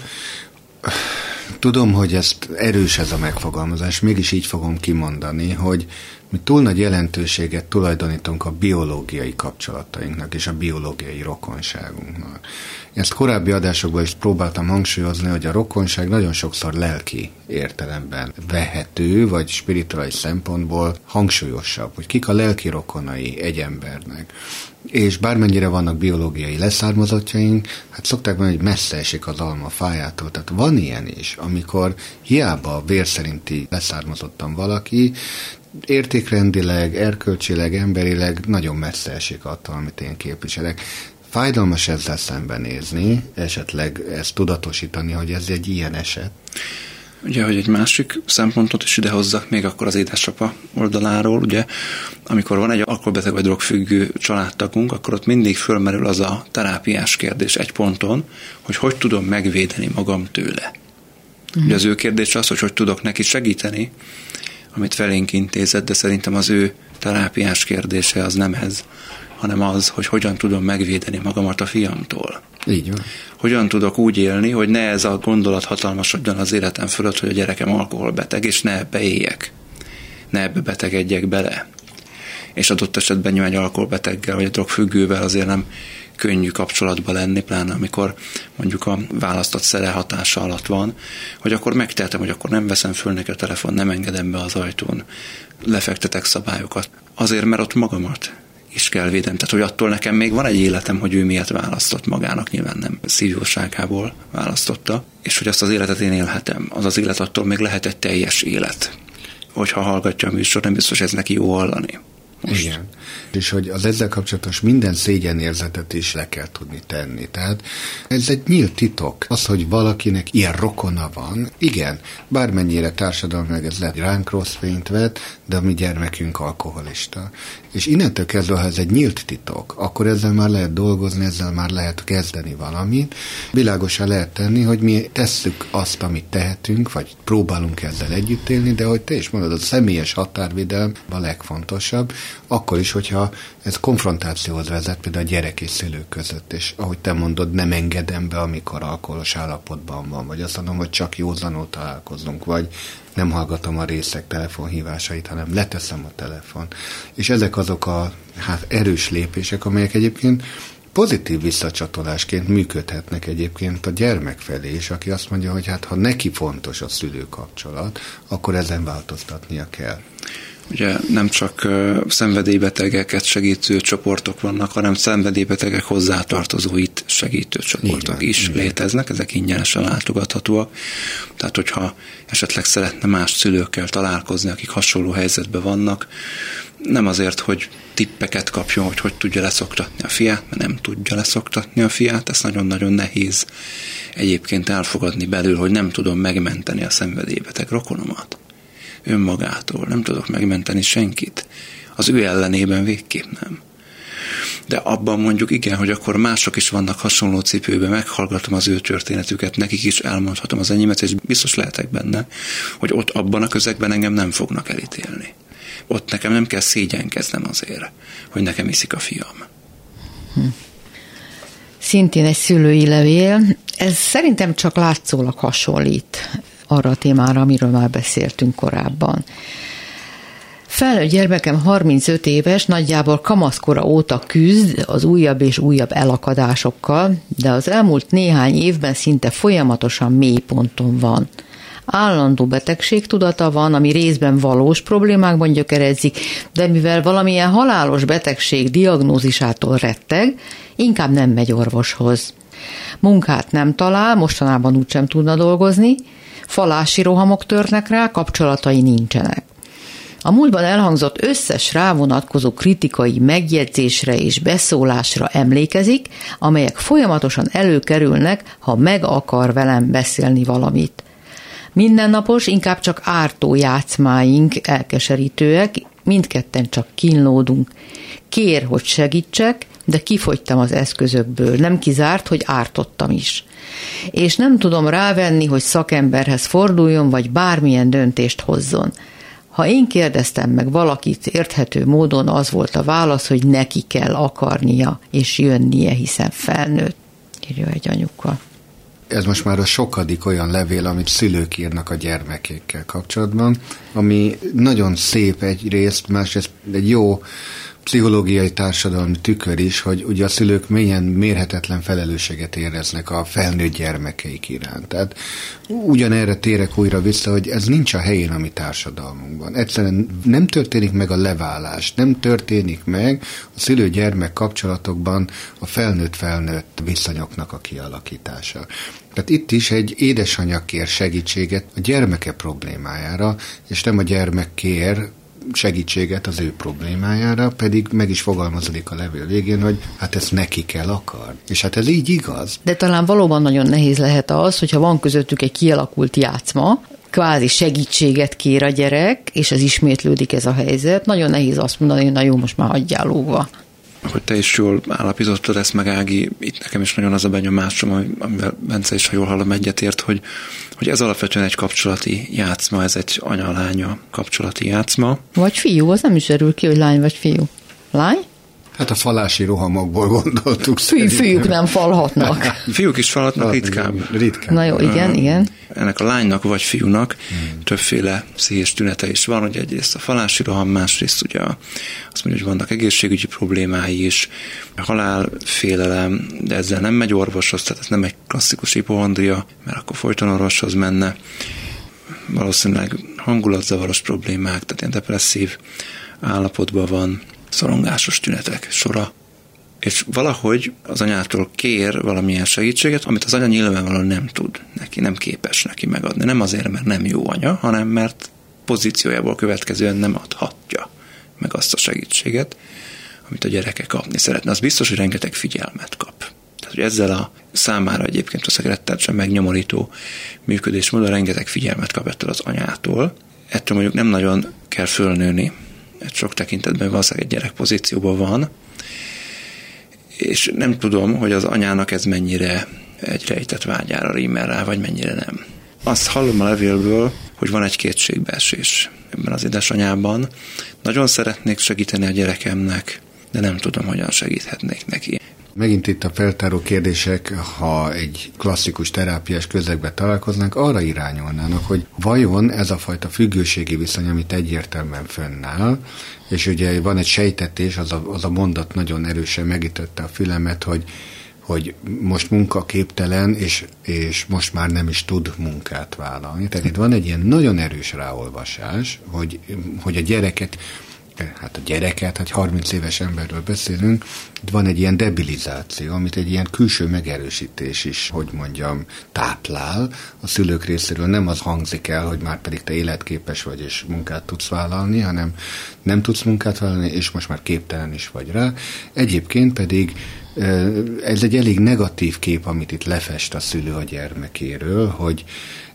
Tudom, hogy ezt erős ez a megfogalmazás, mégis így fogom kimondani, hogy mi túl nagy jelentőséget tulajdonítunk a biológiai kapcsolatainknak és a biológiai rokonságunknak. Ezt korábbi adásokban is próbáltam hangsúlyozni, hogy a rokonság nagyon sokszor lelki értelemben vehető, vagy spirituális szempontból hangsúlyosabb, hogy kik a lelki rokonai egy embernek. És bármennyire vannak biológiai leszármazottjaink, hát szokták mondani, hogy messze esik az alma fájától. Tehát van ilyen is, amikor hiába vér szerinti leszármazottan valaki, értékrendileg, erkölcsileg, emberileg nagyon messze esik attól, amit én képviselek. Fájdalmas ezzel szembenézni, esetleg ezt tudatosítani, hogy ez egy ilyen eset. Ugye, hogy egy másik szempontot is idehozzak még akkor az édesapa oldaláról, ugye, amikor van egy alkoholbeteg vagy drogfüggő családtagunk, akkor ott mindig fölmerül az a terápiás kérdés egy ponton, hogy hogy tudom megvédeni magam tőle. Mm. Ugye az ő kérdés az, hogy hogy tudok neki segíteni, amit felénk intézett, de szerintem az ő terápiás kérdése az nem ez, hanem az, hogy hogyan tudom megvédeni magamat a fiamtól. Így van. Hogyan tudok úgy élni, hogy ne ez a gondolat hatalmasodjon az életem fölött, hogy a gyerekem alkoholbeteg, és ne ebbe éljek. Ne ebbe betegedjek bele. És adott esetben nyilván egy alkoholbeteggel, vagy egy drogfüggővel azért nem könnyű kapcsolatba lenni, pláne amikor mondjuk a választott szere hatása alatt van, hogy akkor megtehetem, hogy akkor nem veszem föl neki a telefon, nem engedem be az ajtón, lefektetek szabályokat. Azért, mert ott magamat is kell védeni. Tehát, hogy attól nekem még van egy életem, hogy ő miért választott magának, nyilván nem szívjóságából választotta, és hogy azt az életet én élhetem. Az az élet attól még lehet egy teljes élet. Hogyha hallgatja a műsor, nem biztos ez neki jó hallani. Most. Igen. És hogy az ezzel kapcsolatos minden szégyenérzetet is le kell tudni tenni. Tehát ez egy nyílt titok. Az, hogy valakinek ilyen rokona van, igen, bármennyire társadalmilag ez lehet ránk rossz fényt vet, de a mi gyermekünk alkoholista. És innentől kezdve, ha ez egy nyílt titok, akkor ezzel már lehet dolgozni, ezzel már lehet kezdeni valamit. Világosan lehet tenni, hogy mi tesszük azt, amit tehetünk, vagy próbálunk ezzel együtt élni, de hogy te is mondod, a személyes határvédelem a legfontosabb, akkor is, hogyha ez konfrontációhoz vezet például a gyerek és szülők között, és ahogy te mondod, nem engedem be, amikor alkoholos állapotban van, vagy azt mondom, hogy csak józanul találkozunk, vagy nem hallgatom a részek telefonhívásait, hanem leteszem a telefon. És ezek azok a hát erős lépések, amelyek egyébként pozitív visszacsatolásként működhetnek egyébként a gyermek felé is, aki azt mondja, hogy hát ha neki fontos a szülő kapcsolat, akkor ezen változtatnia kell. Ugye nem csak szenvedélybetegeket segítő csoportok vannak, hanem szenvedélybetegek hozzátartozóit segítő csoportok igen, is igen. léteznek, ezek ingyenesen látogathatóak. Tehát, hogyha esetleg szeretne más szülőkkel találkozni, akik hasonló helyzetben vannak, nem azért, hogy tippeket kapjon, hogy hogy tudja leszoktatni a fiát, mert nem tudja leszoktatni a fiát, ez nagyon-nagyon nehéz egyébként elfogadni belül, hogy nem tudom megmenteni a szenvedélybeteg rokonomat önmagától. Nem tudok megmenteni senkit. Az ő ellenében végképp nem. De abban mondjuk igen, hogy akkor mások is vannak hasonló cipőben, meghallgatom az ő történetüket, nekik is elmondhatom az enyémet, és biztos lehetek benne, hogy ott abban a közegben engem nem fognak elítélni. Ott nekem nem kell szégyenkeznem azért, hogy nekem iszik a fiam. Hm. Szintén egy szülői levél. Ez szerintem csak látszólag hasonlít arra a témára, amiről már beszéltünk korábban. Felnőtt gyermekem 35 éves, nagyjából kamaszkora óta küzd az újabb és újabb elakadásokkal, de az elmúlt néhány évben szinte folyamatosan mélyponton van. Állandó betegségtudata van, ami részben valós problémákban gyökerezik, de mivel valamilyen halálos betegség diagnózisától retteg, inkább nem megy orvoshoz. Munkát nem talál, mostanában úgysem tudna dolgozni, falási rohamok törnek rá, kapcsolatai nincsenek. A múltban elhangzott összes rávonatkozó kritikai megjegyzésre és beszólásra emlékezik, amelyek folyamatosan előkerülnek, ha meg akar velem beszélni valamit. Mindennapos, inkább csak ártó játszmáink elkeserítőek, mindketten csak kínlódunk. Kér, hogy segítsek, de kifogytam az eszközökből, nem kizárt, hogy ártottam is. És nem tudom rávenni, hogy szakemberhez forduljon, vagy bármilyen döntést hozzon. Ha én kérdeztem meg valakit érthető módon, az volt a válasz, hogy neki kell akarnia és jönnie, hiszen felnőtt, írja egy anyuka. Ez most már a sokadik olyan levél, amit szülők írnak a gyermekékkel kapcsolatban, ami nagyon szép egyrészt, másrészt egy jó pszichológiai társadalmi tükör is, hogy ugye a szülők milyen mérhetetlen felelősséget éreznek a felnőtt gyermekeik iránt. Tehát ugyanerre térek újra vissza, hogy ez nincs a helyén a mi társadalmunkban. Egyszerűen nem történik meg a leválás, nem történik meg a szülő-gyermek kapcsolatokban a felnőtt-felnőtt viszonyoknak a kialakítása. Tehát itt is egy édesanyja kér segítséget a gyermeke problémájára, és nem a gyermek kér segítséget az ő problémájára, pedig meg is fogalmazódik a levél végén, hogy hát ezt neki kell akar. És hát ez így igaz. De talán valóban nagyon nehéz lehet az, hogyha van közöttük egy kialakult játszma, kvázi segítséget kér a gyerek, és ez ismétlődik ez a helyzet. Nagyon nehéz azt mondani, hogy na jó, most már hagyjál lógva hogy te is jól állapítottad ezt meg, Ági, itt nekem is nagyon az a benyomásom, amivel Bence is, ha jól hallom, egyetért, hogy, hogy ez alapvetően egy kapcsolati játszma, ez egy anya-lánya kapcsolati játszma. Vagy fiú, az nem is erül ki, hogy lány vagy fiú. Lány? Hát a falási rohamokból gondoltuk. Fű, fiúk nem falhatnak. <laughs> Fiúk is falhatnak ritkább. Ritkán. Na jó, igen, igen. Ennek a lánynak vagy fiúnak hmm. többféle pszichés tünete is van, hogy egyrészt a falási roham, másrészt ugye azt mondja, hogy vannak egészségügyi problémái is, halálfélelem, de ezzel nem megy orvoshoz, tehát ez nem egy klasszikus hipohondria, mert akkor folyton orvoshoz menne. Valószínűleg hangulatzavaros problémák, tehát ilyen depresszív állapotban van, szorongásos tünetek sora, és valahogy az anyától kér valamilyen segítséget, amit az anya nyilvánvalóan nem tud neki, nem képes neki megadni. Nem azért, mert nem jó anya, hanem mert pozíciójából következően nem adhatja meg azt a segítséget, amit a gyereke kapni szeretne. Az biztos, hogy rengeteg figyelmet kap. Tehát, hogy ezzel a számára egyébként a rettenetesen megnyomorító működésmódon rengeteg figyelmet kap ettől az anyától. Ettől mondjuk nem nagyon kell fölnőni, sok tekintetben valószínűleg egy gyerek pozícióban van, és nem tudom, hogy az anyának ez mennyire egy rejtett vágyára rímel rá, vagy mennyire nem. Azt hallom a levélből, hogy van egy kétségbeesés ebben az édesanyában. Nagyon szeretnék segíteni a gyerekemnek, de nem tudom, hogyan segíthetnék neki. Megint itt a feltáró kérdések, ha egy klasszikus terápiás közegbe találkoznánk, arra irányolnának, hogy vajon ez a fajta függőségi viszony, amit egyértelműen fönnáll, és ugye van egy sejtetés, az a, az a mondat nagyon erősen megütötte a fülemet, hogy hogy most munkaképtelen, és, és most már nem is tud munkát vállalni. Tehát itt van egy ilyen nagyon erős ráolvasás, hogy, hogy a gyereket hát a gyereket, hát 30 éves emberről beszélünk, itt van egy ilyen debilizáció, amit egy ilyen külső megerősítés is, hogy mondjam, táplál a szülők részéről. Nem az hangzik el, hogy már pedig te életképes vagy és munkát tudsz vállalni, hanem nem tudsz munkát vállalni, és most már képtelen is vagy rá. Egyébként pedig ez egy elég negatív kép, amit itt lefest a szülő a gyermekéről, hogy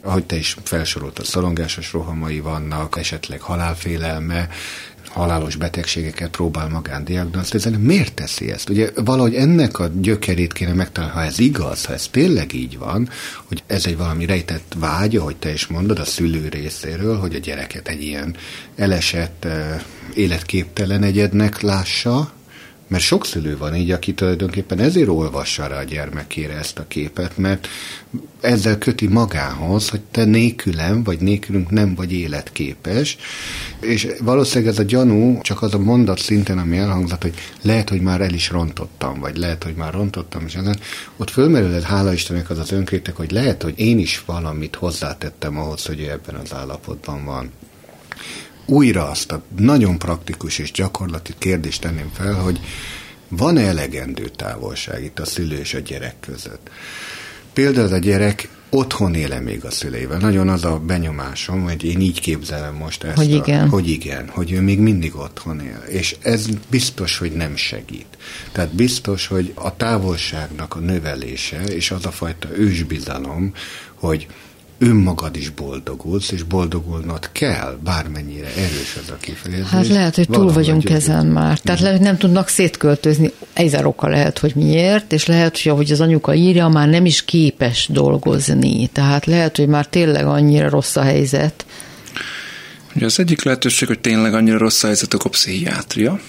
ahogy te is felsoroltad, szorongásos rohamai vannak, esetleg halálfélelme, halálos betegségeket próbál magán diagnosztizálni. Miért teszi ezt? Ugye valahogy ennek a gyökerét kéne megtalálni, ha ez igaz, ha ez tényleg így van, hogy ez egy valami rejtett vágy, ahogy te is mondod, a szülő részéről, hogy a gyereket egy ilyen elesett, életképtelen egyednek lássa, mert sok szülő van így, aki tulajdonképpen ezért olvassa rá a gyermekére ezt a képet, mert ezzel köti magához, hogy te nélkülem, vagy nélkülünk nem vagy életképes, és valószínűleg ez a gyanú csak az a mondat szinten, ami elhangzott, hogy lehet, hogy már el is rontottam, vagy lehet, hogy már rontottam, és ezen. Ott fölmerül, hála Istennek az az önkétek, hogy lehet, hogy én is valamit hozzátettem ahhoz, hogy ő ebben az állapotban van újra azt a nagyon praktikus és gyakorlati kérdést tenném fel, hogy van-e elegendő távolság itt a szülő és a gyerek között? Például a gyerek otthon éle még a szüleivel. Nagyon az a benyomásom, hogy én így képzelem most ezt. Hogy igen. A, hogy igen, hogy ő még mindig otthon él. És ez biztos, hogy nem segít. Tehát biztos, hogy a távolságnak a növelése, és az a fajta ősbizalom, hogy önmagad is boldogulsz, és boldogulnod kell, bármennyire erős ez a kifejezés. Hát lehet, hogy túl vagyunk ezen már. Tehát lehet, hogy nem tudnak szétköltözni. Ezer oka lehet, hogy miért, és lehet, hogy ahogy az anyuka írja, már nem is képes dolgozni. Tehát lehet, hogy már tényleg annyira rossz a helyzet. Ugye az egyik lehetőség, hogy tényleg annyira rossz a helyzet, a pszichiátria.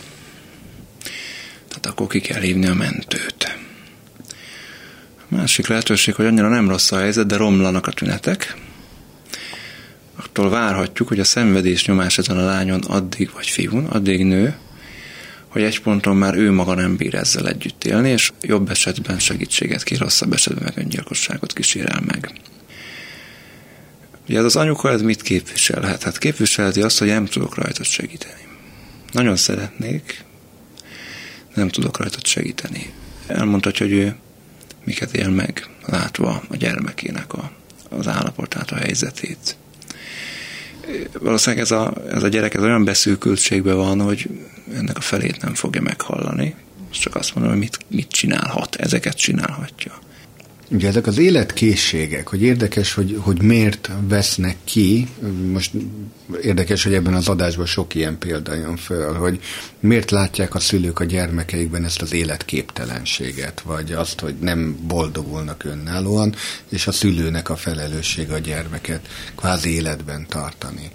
Tehát akkor ki kell hívni a mentőt. Másik lehetőség, hogy annyira nem rossz a helyzet, de romlanak a tünetek. Attól várhatjuk, hogy a szenvedés nyomás ezen a lányon addig, vagy fiún, addig nő, hogy egy ponton már ő maga nem bír ezzel együtt élni, és jobb esetben segítséget kér, rosszabb esetben meg öngyilkosságot kísérel meg. Ugye ez az anyuka ez mit képviselhet? Hát képviselheti azt, hogy nem tudok rajta segíteni. Nagyon szeretnék, nem tudok rajta segíteni. Elmondhatja, hogy ő miket él meg, látva a gyermekének a, az állapotát, a helyzetét. Valószínűleg ez a, ez a gyerek ez olyan beszűkültségben van, hogy ennek a felét nem fogja meghallani, csak azt mondom, hogy mit, mit csinálhat, ezeket csinálhatja. Ugye ezek az életkészségek, hogy érdekes, hogy, hogy miért vesznek ki, most érdekes, hogy ebben az adásban sok ilyen példa jön föl, hogy miért látják a szülők a gyermekeikben ezt az életképtelenséget, vagy azt, hogy nem boldogulnak önállóan, és a szülőnek a felelőssége a gyermeket kvázi életben tartani.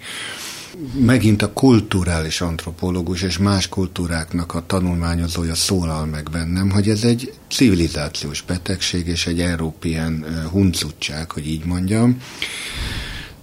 Megint a kulturális antropológus és más kultúráknak a tanulmányozója szólal meg bennem, hogy ez egy civilizációs betegség és egy európien huncutság, hogy így mondjam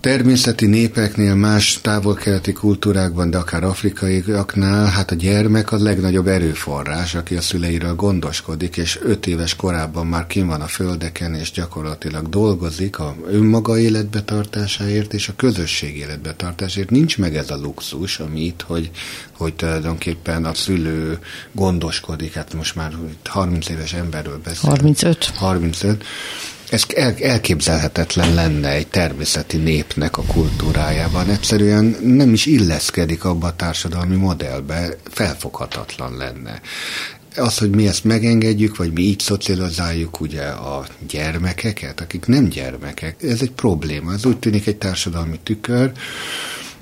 természeti népeknél, más távol-keleti kultúrákban, de akár afrikaiaknál, hát a gyermek a legnagyobb erőforrás, aki a szüleiről gondoskodik, és öt éves korában már kim van a földeken, és gyakorlatilag dolgozik a önmaga életbetartásáért és a közösség életbetartásáért. Nincs meg ez a luxus, ami itt, hogy, hogy tulajdonképpen a szülő gondoskodik, hát most már 30 éves emberről beszél. 35. 35 ez el, elképzelhetetlen lenne egy természeti népnek a kultúrájában. Egyszerűen nem is illeszkedik abba a társadalmi modellbe, felfoghatatlan lenne az, hogy mi ezt megengedjük, vagy mi így szocializáljuk ugye a gyermekeket, akik nem gyermekek, ez egy probléma. Ez úgy tűnik egy társadalmi tükör,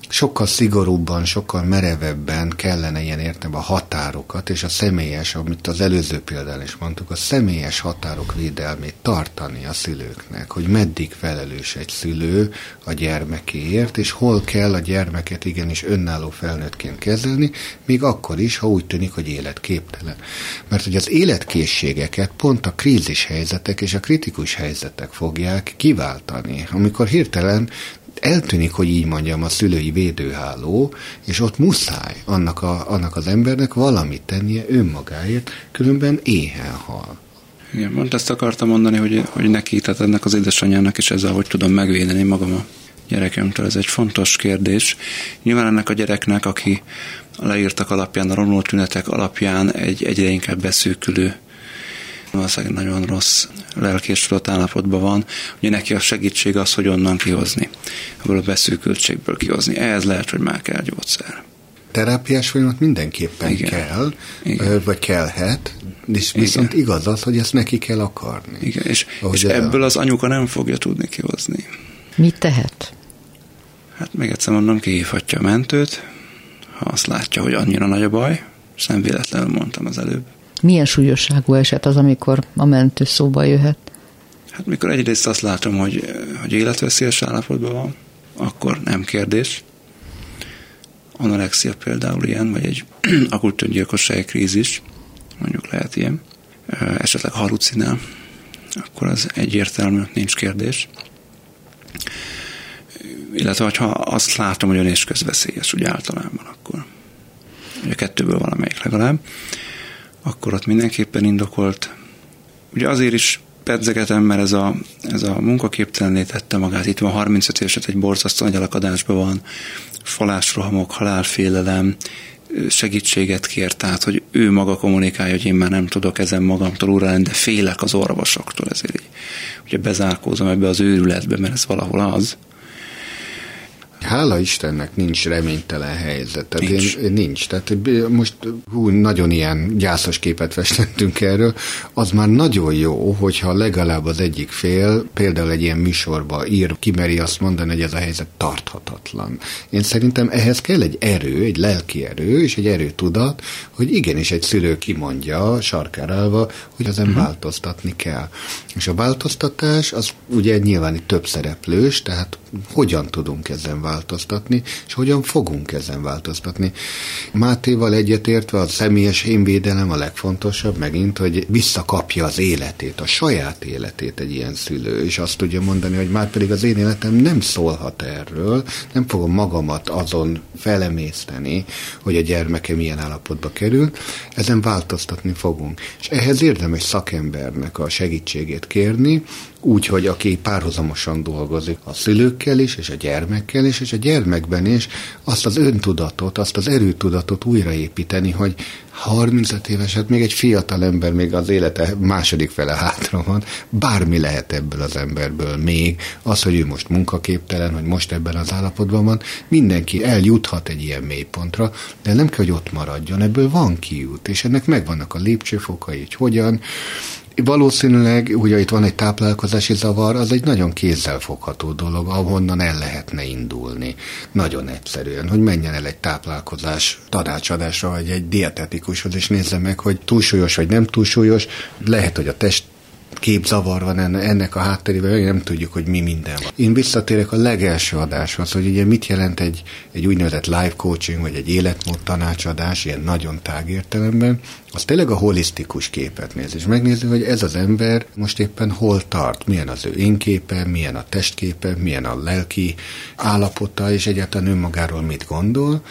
sokkal szigorúbban, sokkal merevebben kellene ilyen értem a határokat és a személyes, amit az előző példán is mondtuk, a személyes határok védelmét tartani a szülőknek, hogy meddig felelős egy szülő a gyermekéért, és hol kell a gyermeket igenis önálló felnőttként kezelni, még akkor is, ha úgy tűnik, hogy életképtelen. Mert hogy az életkészségeket pont a krízis helyzetek és a kritikus helyzetek fogják kiváltani, amikor hirtelen eltűnik, hogy így mondjam, a szülői védőháló, és ott muszáj annak, a, annak az embernek valamit tennie önmagáért, különben éhen hal. Igen, pont ezt akartam mondani, hogy, hogy neki, tehát ennek az édesanyjának is ezzel, hogy tudom megvédeni magam a gyerekemtől. Ez egy fontos kérdés. Nyilván ennek a gyereknek, aki leírtak alapján, a romló tünetek alapján egy egyre inkább beszűkülő valószínűleg nagyon rossz lelkésült állapotban van, ugye neki a segítség az, hogy onnan kihozni, ebből a beszűkültségből kihozni. Ehhez lehet, hogy már kell gyógyszer. Terápiás folyamat mindenképpen Igen. kell, Igen. vagy kellhet, és viszont Igen. igaz az, hogy ezt neki kell akarni. Igen, és, és ebből az anyuka nem fogja tudni kihozni. Mit tehet? Hát még egyszer mondom, kihívhatja a mentőt, ha azt látja, hogy annyira nagy a baj, és nem véletlenül mondtam az előbb. Milyen súlyosságú eset az, amikor a mentő szóba jöhet? Hát mikor egyrészt azt látom, hogy, hogy életveszélyes állapotban van, akkor nem kérdés. Anorexia például ilyen, vagy egy <clears throat> akut öngyilkossági krízis, mondjuk lehet ilyen, esetleg halucinál, akkor az egyértelmű, nincs kérdés. Illetve, ha azt látom, hogy is közveszélyes, úgy általában, akkor a kettőből valamelyik legalább akkor ott mindenképpen indokolt. Ugye azért is pedzegetem, mert ez a, ez a munkaképtelenné tette magát. Itt van 35 éveset, egy borzasztó nagy alakadásban van, falásrohamok, halálfélelem, segítséget kér, tehát hogy ő maga kommunikálja, hogy én már nem tudok ezen magamtól uralni, de félek az orvosoktól, ezért így ugye bezárkózom ebbe az őrületbe, mert ez valahol az. Hála Istennek nincs reménytelen helyzet. Tehát nincs. Én, nincs. Tehát most hú, nagyon ilyen gyászos képet festettünk <laughs> erről. Az már nagyon jó, hogyha legalább az egyik fél például egy ilyen műsorba ír, kimeri azt mondani, hogy ez a helyzet tarthatatlan. Én szerintem ehhez kell egy erő, egy lelki erő és egy erőtudat, hogy igenis egy szülő kimondja sarkárálva, hogy ezen uh-huh. változtatni kell. És a változtatás az ugye nyilván itt több szereplős, tehát hogyan tudunk ezen változtatni, és hogyan fogunk ezen változtatni. Mátéval egyetértve a személyes énvédelem a legfontosabb megint, hogy visszakapja az életét, a saját életét egy ilyen szülő, és azt tudja mondani, hogy már pedig az én életem nem szólhat erről, nem fogom magamat azon felemészteni, hogy a gyermeke milyen állapotba kerül, ezen változtatni fogunk. És ehhez érdemes szakembernek a segítségét kérni, úgy, hogy aki párhuzamosan dolgozik a szülőkkel is, és a gyermekkel is, és a gyermekben is azt az öntudatot, azt az erőtudatot újraépíteni, hogy 35 éves, hát még egy fiatal ember, még az élete második fele hátra van, bármi lehet ebből az emberből még, az, hogy ő most munkaképtelen, hogy most ebben az állapotban van, mindenki eljuthat egy ilyen mélypontra, de nem kell, hogy ott maradjon, ebből van kiút, és ennek megvannak a lépcsőfokai, hogy hogyan, Valószínűleg, ugye itt van egy táplálkozási zavar, az egy nagyon kézzelfogható dolog, ahonnan el lehetne indulni. Nagyon egyszerűen, hogy menjen el egy táplálkozás tanácsadásra, vagy egy dietetikushoz, és nézze meg, hogy túlsúlyos vagy nem túlsúlyos, lehet, hogy a test képzavar van ennek a hátterében, hogy nem tudjuk, hogy mi minden van. Én visszatérek a legelső adáshoz, hogy ugye mit jelent egy, egy úgynevezett live coaching, vagy egy életmód tanácsadás, ilyen nagyon tág értelemben, az tényleg a holisztikus képet néz, és megnézi, hogy ez az ember most éppen hol tart, milyen az ő énképe, milyen a testképe, milyen a lelki állapota, és egyáltalán önmagáról mit gondol,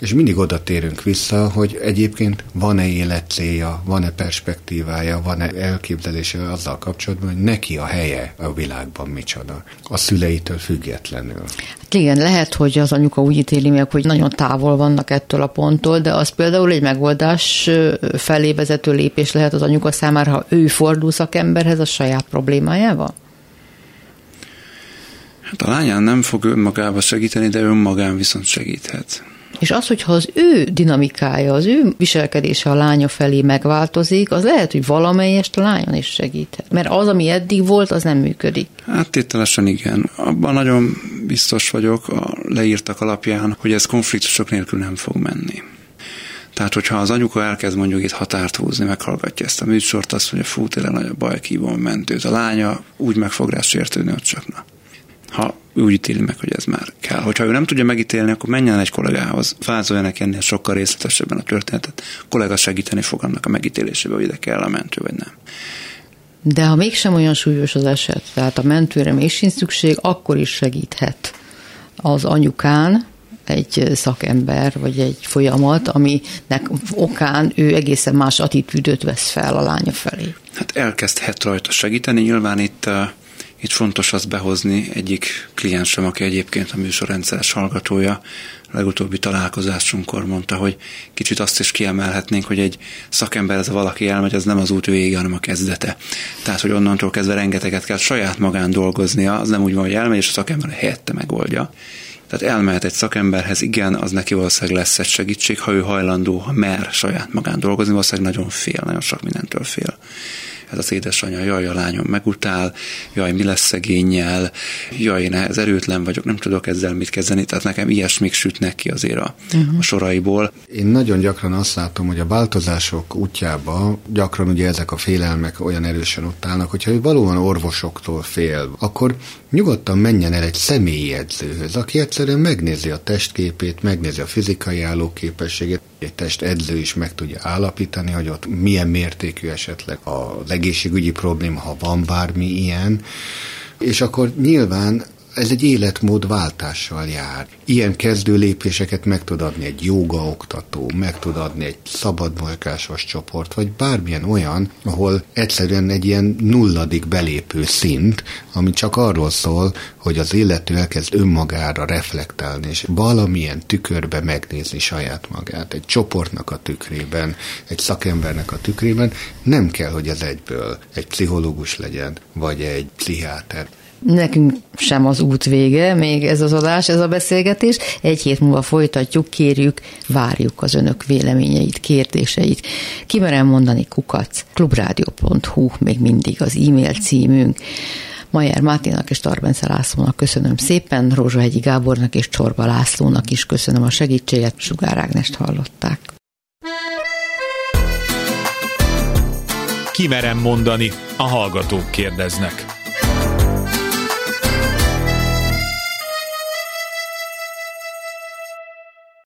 és mindig oda térünk vissza, hogy egyébként van-e életcélja, van-e perspektívája, van-e elképzelése azzal kapcsolatban, hogy neki a helye a világban micsoda, a szüleitől függetlenül. Hát igen, lehet, hogy az anyuka úgy ítéli meg, hogy nagyon távol vannak ettől a ponttól, de az például egy megoldás felé vezető lépés lehet az anyuka számára, ha ő fordul szakemberhez a saját problémájával? Hát a lányán nem fog önmagába segíteni, de önmagán viszont segíthet. És az, hogyha az ő dinamikája, az ő viselkedése a lánya felé megváltozik, az lehet, hogy valamelyest a lányon is segíthet. Mert az, ami eddig volt, az nem működik. Hát tételesen igen. Abban nagyon biztos vagyok a leírtak alapján, hogy ez konfliktusok nélkül nem fog menni. Tehát, hogyha az anyuka elkezd mondjuk itt határt húzni, meghallgatja ezt a műsort, azt mondja, fú, tényleg nagy a baj, kívom mentőt. A lánya úgy meg fog rá sértődni, hogy csak na ha úgy ítéli meg, hogy ez már kell. Hogyha ő nem tudja megítélni, akkor menjen egy kollégához, vázolja neki ennél sokkal részletesebben a történetet. A kollega segíteni fog annak a megítélésébe, hogy ide kell a mentő, vagy nem. De ha mégsem olyan súlyos az eset, tehát a mentőre még sincs szükség, akkor is segíthet az anyukán egy szakember, vagy egy folyamat, aminek okán ő egészen más attitűdöt vesz fel a lánya felé. Hát elkezdhet rajta segíteni. Nyilván itt itt fontos azt behozni egyik kliensem, aki egyébként a műsor rendszeres hallgatója, a legutóbbi találkozásunkkor mondta, hogy kicsit azt is kiemelhetnénk, hogy egy szakember, ez a valaki elmegy, az nem az út vége, hanem a kezdete. Tehát, hogy onnantól kezdve rengeteget kell saját magán dolgoznia, az nem úgy van, hogy elmegy, és a szakember helyette megoldja. Tehát elmehet egy szakemberhez, igen, az neki valószínűleg lesz egy segítség, ha ő hajlandó, ha mer saját magán dolgozni, valószínűleg nagyon fél, nagyon sok mindentől fél ez az édesanyja, jaj, a lányom megutál, jaj, mi lesz szegényel, jaj, én ez erőtlen vagyok, nem tudok ezzel mit kezdeni, tehát nekem ilyesmik sütnek ki azért a, uh-huh. a soraiból. Én nagyon gyakran azt látom, hogy a változások útjába gyakran ugye ezek a félelmek olyan erősen ott állnak, hogyha ő valóban orvosoktól fél, akkor nyugodtan menjen el egy személyi edzőhöz, aki egyszerűen megnézi a testképét, megnézi a fizikai állóképességét, egy test edző is meg tudja állapítani, hogy ott milyen mértékű esetleg az egészségügyi probléma, ha van bármi ilyen, és akkor nyilván ez egy életmód váltással jár. Ilyen kezdő lépéseket meg tud adni egy joga oktató, meg tud adni egy szabadmozgásos csoport, vagy bármilyen olyan, ahol egyszerűen egy ilyen nulladik belépő szint, ami csak arról szól, hogy az illető elkezd önmagára reflektálni, és valamilyen tükörbe megnézni saját magát. Egy csoportnak a tükrében, egy szakembernek a tükrében nem kell, hogy ez egyből egy pszichológus legyen, vagy egy pszichiáter. Nekünk sem az út vége, még ez az adás, ez a beszélgetés. Egy hét múlva folytatjuk, kérjük, várjuk az önök véleményeit, kérdéseit. Kimerem mondani kukac, klubrádió.hu, még mindig az e-mail címünk. Majer Máténak és Tarbence Lászlónak köszönöm szépen, Rózsahegyi Gábornak és Csorba Lászlónak is köszönöm a segítséget, Sugár Ágnest hallották. Kimerem mondani, a hallgatók kérdeznek.